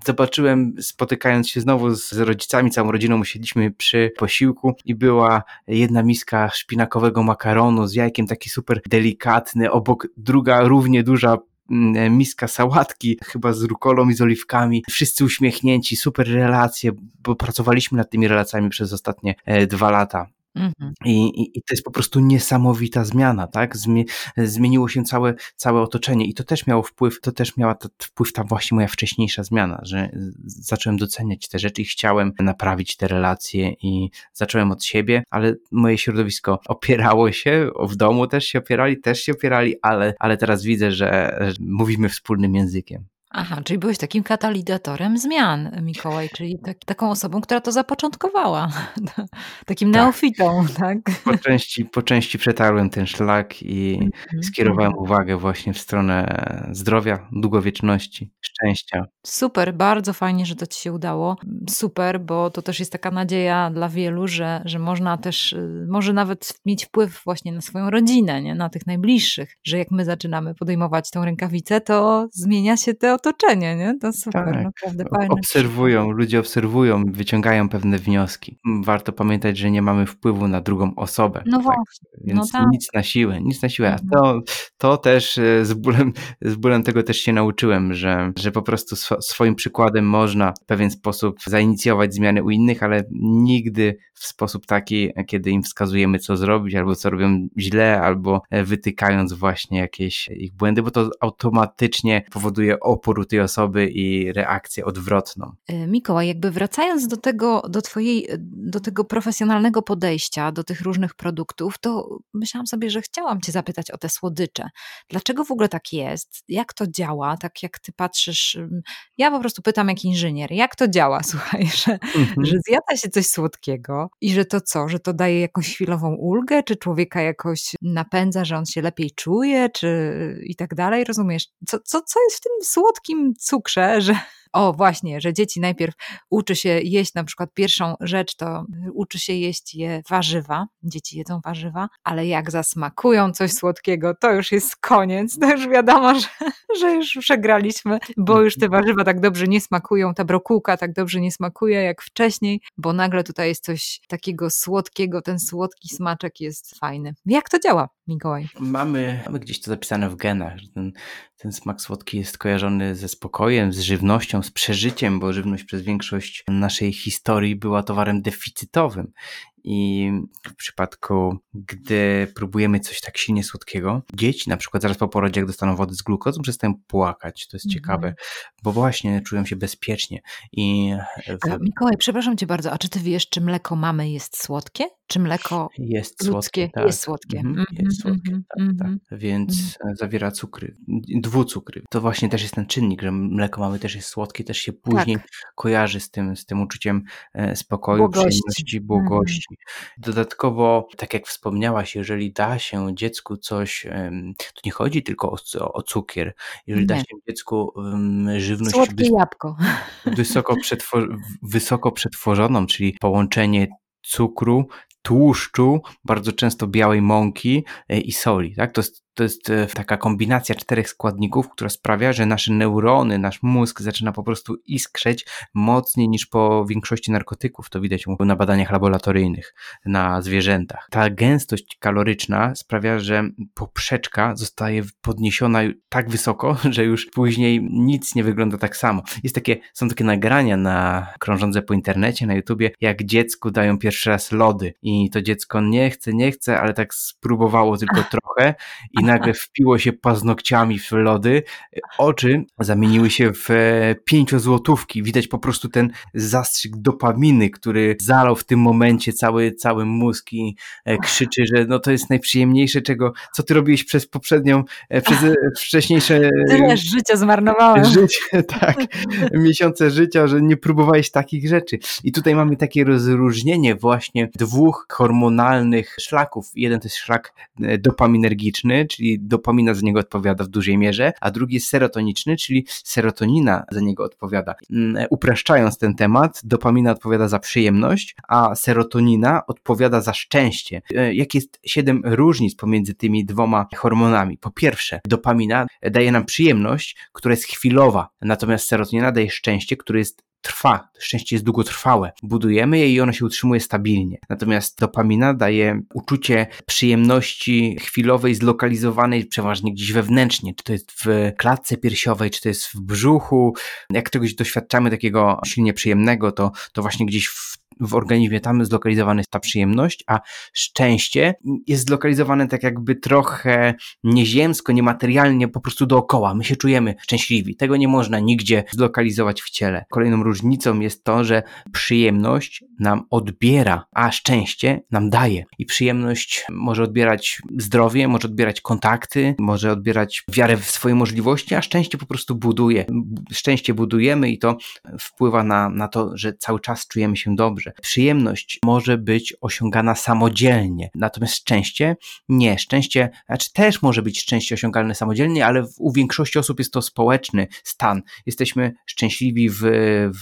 zobaczyłem, spotykając się znowu z rodzicami, całą rodziną usiedliśmy przy posiłku i była jedna miska szpinakowego makaronu z jajkiem, taki super delikatny, obok druga równie duża miska sałatki, chyba z rukolą i z oliwkami. Wszyscy uśmiechnięci, super relacje, bo pracowaliśmy nad tymi relacjami przez ostatnie e, dwa lata. Mhm. I, i, I, to jest po prostu niesamowita zmiana, tak? Zmie zmieniło się całe, całe otoczenie i to też miało wpływ, to też miała wpływ ta właśnie moja wcześniejsza zmiana, że zacząłem doceniać te rzeczy i chciałem naprawić te relacje i zacząłem od siebie, ale moje środowisko <laughs> opierało się, w domu też się opierali, też się opierali, ale, ale teraz widzę, że mówimy wspólnym językiem. Aha, czyli byłeś takim katalizatorem zmian, Mikołaj, czyli tak, taką osobą, która to zapoczątkowała. <laughs> takim tak. neofitą, tak? Po części, po części przetarłem ten szlak i mm-hmm. skierowałem uwagę właśnie w stronę zdrowia, długowieczności, szczęścia. Super, bardzo fajnie, że to ci się udało. Super, bo to też jest taka nadzieja dla wielu, że, że można też, y, może nawet mieć wpływ właśnie na swoją rodzinę, nie? na tych najbliższych, że jak my zaczynamy podejmować tą rękawicę, to zmienia się te otoczenie, nie? To super, tak. naprawdę fajne. Obserwują, ludzie obserwują, wyciągają pewne wnioski. Warto pamiętać, że nie mamy wpływu na drugą osobę. No tak? właśnie. Więc no tak. nic na siłę, nic na siłę. A mhm. to, to też e, z bólem, <laughs> z bólem tego też się nauczyłem, że, że po prostu swoim przykładem można w pewien sposób zainicjować zmiany u innych, ale nigdy w sposób taki, kiedy im wskazujemy, co zrobić, albo co robią źle, albo e, wytykając właśnie jakieś ich błędy, bo to automatycznie powoduje opór u tej osoby i reakcję odwrotną. E, Mikołaj, jakby wracając do tego, do twojej, do tego profesjonalnego podejścia, do tych różnych produktów, to myślałam sobie, że chciałam cię zapytać o te słodycze. Dlaczego w ogóle tak jest? Jak to działa? Tak jak ty patrzysz, ja po prostu pytam jak inżynier, jak to działa, <laughs> słuchaj, że, mhm. że zjada się coś słodkiego i że to co, że to daje jakąś chwilową ulgę, czy człowieka jakoś napędza, że on się lepiej czuje, czy i tak dalej, rozumiesz? Co, co, co jest w tym słodkim cukrze, że o, właśnie, że dzieci najpierw uczy się jeść na przykład pierwszą rzecz, to uczy się jeść je warzywa. Dzieci jedzą warzywa, ale jak zasmakują coś słodkiego, to już jest koniec. To już wiadomo, że, <laughs> że już przegraliśmy, bo już te warzywa tak dobrze nie smakują, ta brokułka tak dobrze nie smakuje jak wcześniej, bo nagle tutaj jest coś takiego słodkiego, ten słodki smaczek jest fajny. Jak to działa, Mikołaj? Mamy, mamy gdzieś to zapisane w genach, że ten ten smak słodki jest kojarzony ze spokojem, z żywnością, z przeżyciem, bo żywność przez większość naszej historii była towarem deficytowym. I w przypadku, gdy próbujemy coś tak silnie słodkiego, dzieci na przykład zaraz po porodzie, jak dostaną wody z glukozą, przestają płakać. To jest mm ciekawe, bo właśnie czują się bezpiecznie. I w... Mikołaj, przepraszam cię bardzo, a czy ty wiesz, czy mleko mamy jest słodkie? Czy mleko jest ludzkie słodkie? Tak. Jest słodkie. Mm -hmm. Jest słodkie, mm tak, tak. Więc zawiera cukry, dwucukry. To właśnie też jest ten czynnik, że mleko mamy też jest słodkie, też się później tak. kojarzy z tym, z tym uczuciem e, spokoju, błogości. przyjemności, błogości. Dodatkowo, tak jak wspomniałaś, jeżeli da się dziecku coś, to nie chodzi tylko o, o cukier, jeżeli nie. da się dziecku żywność Słodkie jabłko. <laughs> Wysoko, przetwor wysoko przetworzoną, czyli połączenie cukru, tłuszczu, bardzo często białej mąki e, i soli. Tak? To jest to jest e, taka kombinacja czterech składników, która sprawia, że nasze neurony, nasz mózg zaczyna po prostu iskrzeć mocniej niż po większości narkotyków. To widać na badaniach laboratoryjnych na zwierzętach. Ta gęstość kaloryczna sprawia, że poprzeczka zostaje podniesiona tak wysoko, <laughs> że już później nic nie wygląda tak samo. Jest takie, są takie nagrania na krążące po internecie, na YouTubie, jak dziecku dają pierwszy raz lody i to dziecko nie chce, nie chce, ale tak spróbowało tylko trochę i nagle wpiło się paznokciami w lody, oczy zamieniły się w e, pięciozłotówki. Widać po prostu ten zastrzyk dopaminy, który zalał w tym momencie cały, cały mózg i e, krzyczy, że no to jest najprzyjemniejsze, czego, co ty robiłeś przez poprzednią, e, przez wcześniejsze... Tyle życia zmarnowałem. Życie, <laughs> tak. miesiące życia, że nie próbowałeś takich rzeczy. I tutaj mamy takie rozróżnienie właśnie dwóch hormonalnych szlaków. Jeden to jest szlak dopaminergiczny, czyli dopamina za niego odpowiada w dużej mierze, a drugi jest serotoniczny, czyli serotonina za niego odpowiada. Mm, upraszczając ten temat, dopamina odpowiada za przyjemność, a serotonina odpowiada za szczęście. E, jak jest siedem różnic pomiędzy tymi dwoma hormonami? Po pierwsze, dopamina daje nam przyjemność, która jest chwilowa, natomiast serotonina daje szczęście, które jest trwa, szczęście jest długotrwałe. Budujemy je i ono się utrzymuje stabilnie. Natomiast dopamina daje uczucie przyjemności chwilowej, zlokalizowanej przeważnie gdzieś wewnętrznie, czy to jest w klatce piersiowej, czy to jest w brzuchu. Jak czegoś doświadczamy takiego silnie przyjemnego, to, to właśnie gdzieś w w organizmie, tam zlokalizowana jest ta przyjemność, a szczęście jest zlokalizowane tak jakby trochę nieziemsko, niematerialnie, po prostu dookoła. My się czujemy szczęśliwi. Tego nie można nigdzie zlokalizować w ciele. Kolejną różnicą jest to, że przyjemność nam odbiera, a szczęście nam daje. I przyjemność może odbierać zdrowie, może odbierać kontakty, może odbierać wiarę w swoje możliwości, a szczęście po prostu buduje. Szczęście budujemy i to wpływa na, na to, że cały czas czujemy się dobrze. Przyjemność może być osiągana samodzielnie, natomiast szczęście nie. Szczęście, znaczy też może być szczęście osiągalne samodzielnie, ale u większości osób jest to społeczny stan. Jesteśmy szczęśliwi w,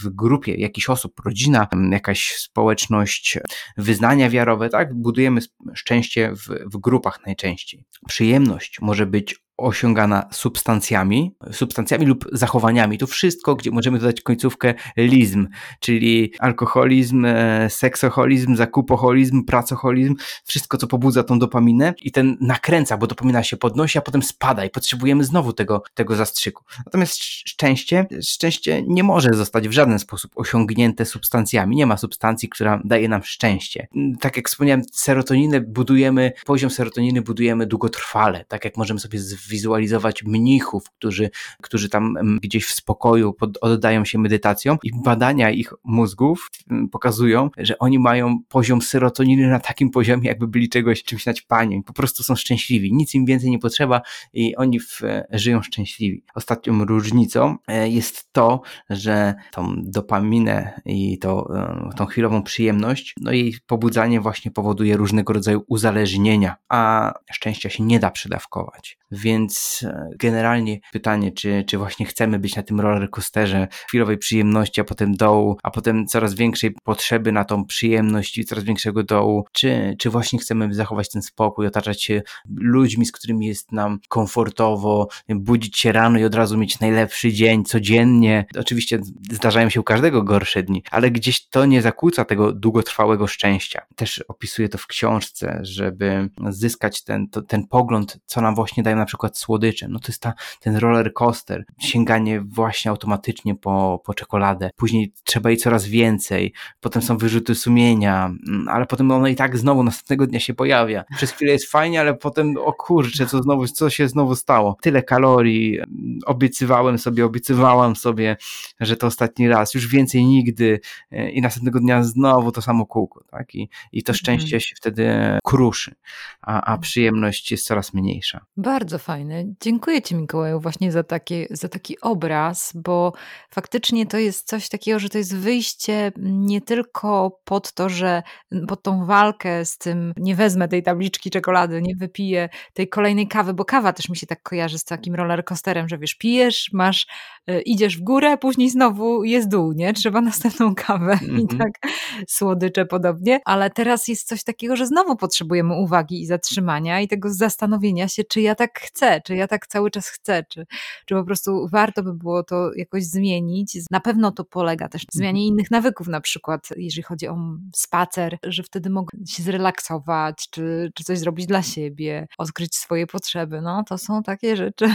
w grupie jakichś osób, rodzina, jakaś społeczność, wyznania wiarowe, tak? Budujemy szczęście w, w grupach najczęściej. Przyjemność może być osiągana substancjami, substancjami lub zachowaniami. To wszystko, gdzie możemy dodać końcówkę lizm, czyli alkoholizm, e, seksoholizm, zakupoholizm, pracoholizm, wszystko, co pobudza tą dopaminę i ten nakręca, bo dopamina się podnosi, a potem spada i potrzebujemy znowu tego, tego zastrzyku. Natomiast szczęście, szczęście nie może zostać w żaden sposób osiągnięte substancjami. Nie ma substancji, która daje nam szczęście. Tak jak wspomniałem, serotoninę budujemy, poziom serotoniny budujemy długotrwale, tak jak możemy sobie wizualizować mnichów, którzy, którzy tam gdzieś w spokoju pod, oddają się medytacją i badania ich mózgów pokazują, że oni mają poziom serotoniny na takim poziomie, jakby byli czegoś, czymś naćpani. Po prostu są szczęśliwi. Nic im więcej nie potrzeba i oni w, żyją szczęśliwi. Ostatnią różnicą e, jest to, że tą dopaminę i to, e, tą chwilową przyjemność, no jej pobudzanie właśnie powoduje różnego rodzaju uzależnienia, a szczęścia się nie da przedawkować. Więc więc e, generalnie pytanie, czy, czy właśnie chcemy być na tym rollercoasterze chwilowej przyjemności, a potem dołu, a potem coraz większej potrzeby na tą przyjemność i coraz większego dołu, czy, czy właśnie chcemy zachować ten spokój, otaczać się ludźmi, z którymi jest nam komfortowo, budzić się rano i od razu mieć najlepszy dzień codziennie. Oczywiście zdarzają się u każdego gorsze dni, ale gdzieś to nie zakłóca tego długotrwałego szczęścia. Też opisuję to w książce, żeby zyskać ten, to, ten pogląd, co nam właśnie dają na przykład przykład słodyczem. No to jest ta, ten roller coaster, sięganie właśnie automatycznie po, po czekoladę. Później trzeba jej coraz więcej, potem są wyrzuty sumienia, mm, ale potem ona i tak znowu następnego dnia się pojawia. Przez chwilę jest fajnie, ale potem o kurczę, co znowu, co się znowu stało? Tyle kalorii, obiecywałem sobie, obiecywałam sobie, że to ostatni raz, już więcej nigdy e, i następnego dnia znowu to samo kółko, tak? I, i to mhm. szczęście się wtedy kruszy, a, a przyjemność jest coraz mniejsza. Bardzo fajnie fajne. Dziękuję Ci, Mikołaju, właśnie za, takie, za taki obraz, bo faktycznie to jest coś takiego, że to jest wyjście nie tylko pod to, że pod tą walkę z tym, nie wezmę tej tabliczki czekolady, nie wypiję tej kolejnej kawy, bo kawa też mi się tak kojarzy z takim rollercoasterem, że wiesz, pijesz, masz, y, idziesz w górę, później znowu jest dół, nie? Trzeba <laughs> następną kawę mm -hmm. i mhm. tak słodycze podobnie, ale teraz jest coś takiego, że znowu potrzebujemy uwagi i zatrzymania i tego zastanowienia się, czy ja tak chcę, chcę, czy ja tak cały czas chcę, czy, czy po prostu warto by było to jakoś zmienić. Na pewno to polega też na zmianie mhm. innych nawyków, na przykład jeżeli chodzi o spacer, że wtedy mogę się zrelaksować, czy, czy coś zrobić dla siebie, odkryć swoje potrzeby. No to są takie rzeczy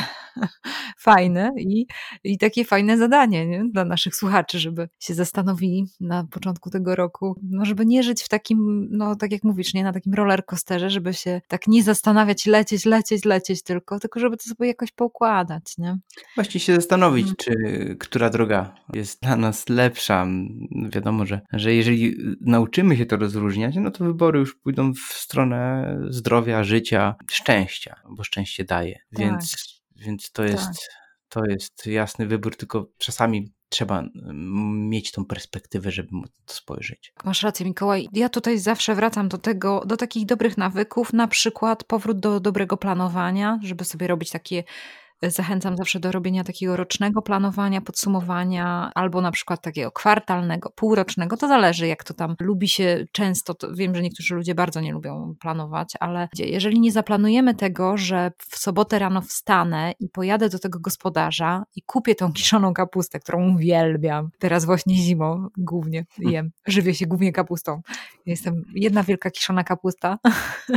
<laughs> fajne i, i takie fajne zadanie nie? dla naszych słuchaczy, żeby się zastanowili na początku tego roku, no żeby nie żyć w takim, no tak jak mówisz, nie na takim roller coasterze, żeby się tak nie zastanawiać, lecieć, lecieć, lecieć tylko, tylko żeby to sobie jakoś poukładać, nie? Właściwie się zastanowić, hmm. czy która droga jest dla nas lepsza. Wiadomo, że, że jeżeli nauczymy się to rozróżniać, no to wybory już pójdą w stronę zdrowia, życia, szczęścia, bo szczęście daje. Tak. Więc, więc to jest... Tak. To jest jasny wybór, tylko czasami trzeba mm, mieć tą perspektywę, żeby móc to spojrzeć. Masz rację, Mikołaj. Ja tutaj zawsze wracam do tego, do takich dobrych nawyków, na przykład powrót do dobrego planowania, żeby sobie robić takie Zachęcam zawsze do robienia takiego rocznego planowania, podsumowania, albo na przykład takiego kwartalnego, półrocznego. To zależy, jak to tam lubi się często. wiem, że niektórzy ludzie bardzo nie lubią planować, ale jeżeli nie zaplanujemy tego, że w sobotę rano wstanę i pojadę do tego gospodarza i kupię tą <laughs> kiszoną kapustę, którą uwielbiam. Teraz właśnie zimą głównie jem. <laughs> Żywię się głównie kapustą. Jestem jedna wielka kiszona kapusta,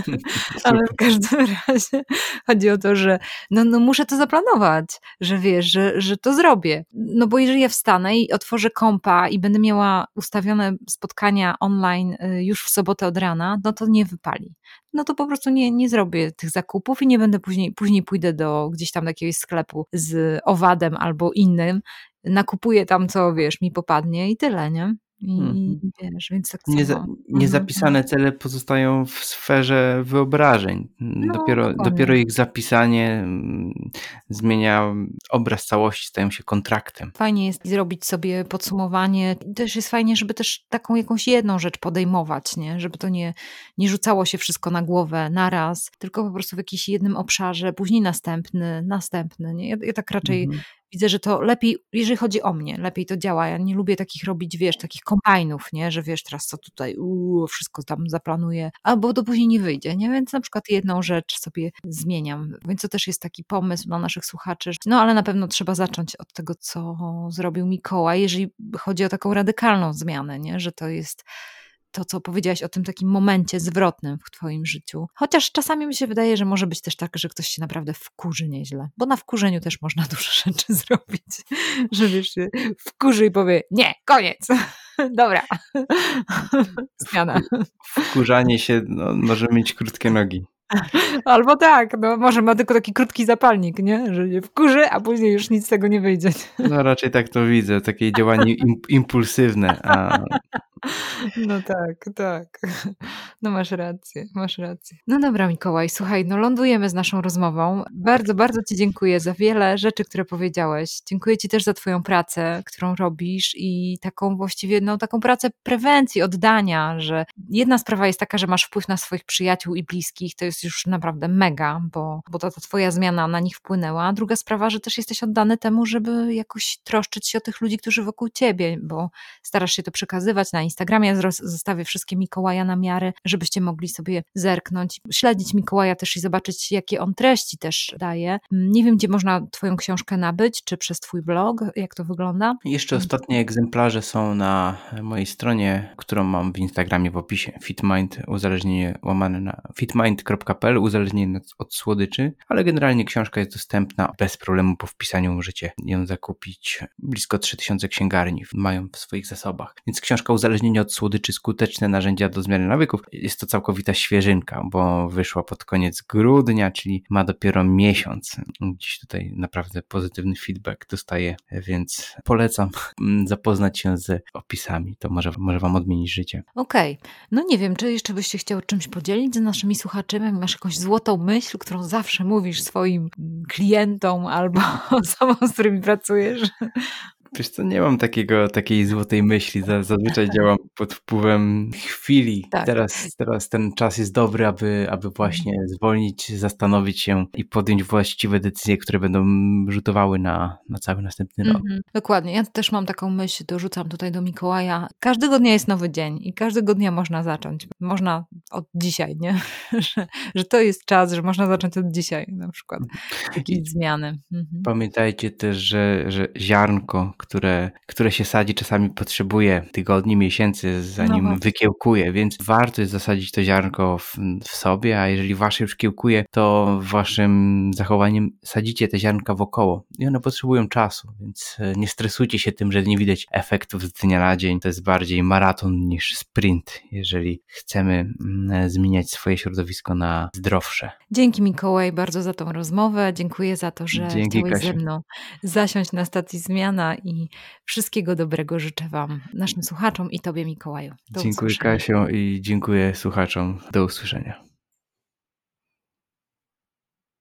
<laughs> ale w każdym razie chodzi o to, że no, no muszę to zaplanować zaplanować, że wiesz, że, że to zrobię. No bo jeżeli ja wstanę i otworzę kompa i będę miała ustawione spotkania online y, już w sobotę od rana, no to nie wypali. No to po prostu nie, nie zrobię tych zakupów i nie będę później, później pójdę do gdzieś tam do jakiegoś sklepu z owadem albo innym, nakupuję tam co, wiesz, mi popadnie i tyle, nie? I, mm. wiesz, więc tak Nieza, mhm, Niezapisane cele pozostają w sferze wyobrażeń. No, dopiero, dopiero ich zapisanie mm, zmienia obraz całości, stają się kontraktem. Fajnie jest zrobić sobie podsumowanie. Też jest fajnie, żeby też taką jakąś jedną rzecz podejmować, nie? żeby to nie, nie rzucało się wszystko na głowę naraz, tylko po prostu w jakimś jednym obszarze, później następny, następny. Nie? Ja, ja tak raczej mhm widzę, że to lepiej, jeżeli chodzi o mnie, lepiej to działa. Ja nie lubię takich robić, wiesz, takich kombajnów, nie, że wiesz, teraz co tutaj, uuu, wszystko tam zaplanuję, albo to później nie wyjdzie, nie, więc na przykład jedną rzecz sobie zmieniam. Więc to też jest taki pomysł dla naszych słuchaczy. No ale na pewno trzeba zacząć od tego, co zrobił Mikołaj, jeżeli chodzi o taką radykalną zmianę, nie, że to jest to, co powiedziałaś o tym takim momencie zwrotnym w Twoim życiu. Chociaż czasami mi się wydaje, że może być też tak, że ktoś się naprawdę wkurzy nieźle, bo na wkurzeniu też można <laughs> dużo rzeczy zrobić, że wiesz, się wkurzy i powie, nie, koniec, <laughs> dobra, <laughs> zmiana. Wkurzanie się no, może mieć krótkie nogi. Albo tak, no może ma tylko taki krótki zapalnik, nie? Że nie wkurzy, a później już nic z tego nie wyjdzie. No raczej tak to widzę, takie działanie impulsywne. A... No tak, tak. No masz rację, masz rację. No dobra Mikołaj, słuchaj, no lądujemy z naszą rozmową. Bardzo, bardzo Ci dziękuję za wiele rzeczy, które powiedziałeś. Dziękuję Ci też za Twoją pracę, którą robisz i taką właściwie, no taką pracę prewencji, oddania, że jedna sprawa jest taka, że masz wpływ na swoich przyjaciół i bliskich, to jest już naprawdę mega, bo, bo ta, ta twoja zmiana na nich wpłynęła. Druga sprawa, że też jesteś oddany temu, żeby jakoś troszczyć się o tych ludzi, którzy wokół ciebie, bo starasz się to przekazywać na Instagramie. Ja zostawię wszystkie Mikołaja na miarę, żebyście mogli sobie zerknąć, śledzić Mikołaja też i zobaczyć, jakie on treści też daje. Nie wiem, gdzie można twoją książkę nabyć, czy przez twój blog, jak to wygląda? Jeszcze ostatnie egzemplarze są na mojej stronie, którą mam w Instagramie w opisie. Fitmind, uzależnienie łamane na książka.pl, uzależnienie od słodyczy, ale generalnie książka jest dostępna bez problemu po wpisaniu możecie ją zakupić. Blisko 3000 księgarni mają w swoich zasobach. Więc książka Uzależnienie od słodyczy, skuteczne narzędzia do zmiany nawyków jest to całkowita świeżynka, bo wyszła pod koniec grudnia, czyli ma dopiero miesiąc. Dziś tutaj naprawdę pozytywny feedback dostaję, więc polecam <laughs> zapoznać się z opisami. To może, może Wam odmienić życie. Okej. Okay. No nie wiem, czy jeszcze byście chciał czymś podzielić z naszymi słuchaczami? masz jakąś złotą myśl, którą zawsze mówisz swoim klientom albo <laughs> osobom, z którymi pracujesz? Wiesz co, nie mam takiego, takiej złotej myśli. Zazwyczaj działam pod wpływem chwili. Tak. Teraz, teraz ten czas jest dobry, aby, aby właśnie mhm. zwolnić, zastanowić się i podjąć właściwe decyzje, które będą rzutowały na, na cały następny rok. Mhm. Dokładnie. Ja też mam taką myśl, dorzucam tutaj do Mikołaja. Każdego dnia jest nowy dzień i każdego dnia można zacząć. Można od dzisiaj, nie? <laughs> że, że to jest czas, że można zacząć od dzisiaj na przykład. Jakieś zmiany. Mhm. Pamiętajcie też, że, że ziarnko, które, które się sadzi, czasami potrzebuje tygodni, miesięcy, zanim no wykiełkuje, więc warto jest zasadzić to ziarnko w, w, sobie, a jeżeli wasze już kiełkuje, to waszym zachowaniem sadzicie te ziarnka wokoło i one potrzebują czasu, więc e, nie stresujcie się tym, że nie widać efektów z dnia na dzień. To jest bardziej maraton niż sprint, jeżeli chcemy mm, zmieniać swoje środowisko na zdrowsze. Dzięki Mikołaj bardzo za tą rozmowę, dziękuję za to, że Dzięki, chciałeś Kasiu. ze mną zasiąść na stacji Zmiana i wszystkiego dobrego życzę Wam, naszym słuchaczom i Tobie, Mikołaju. Do dziękuję. Kasiu i dziękuję słuchaczom. Do usłyszenia.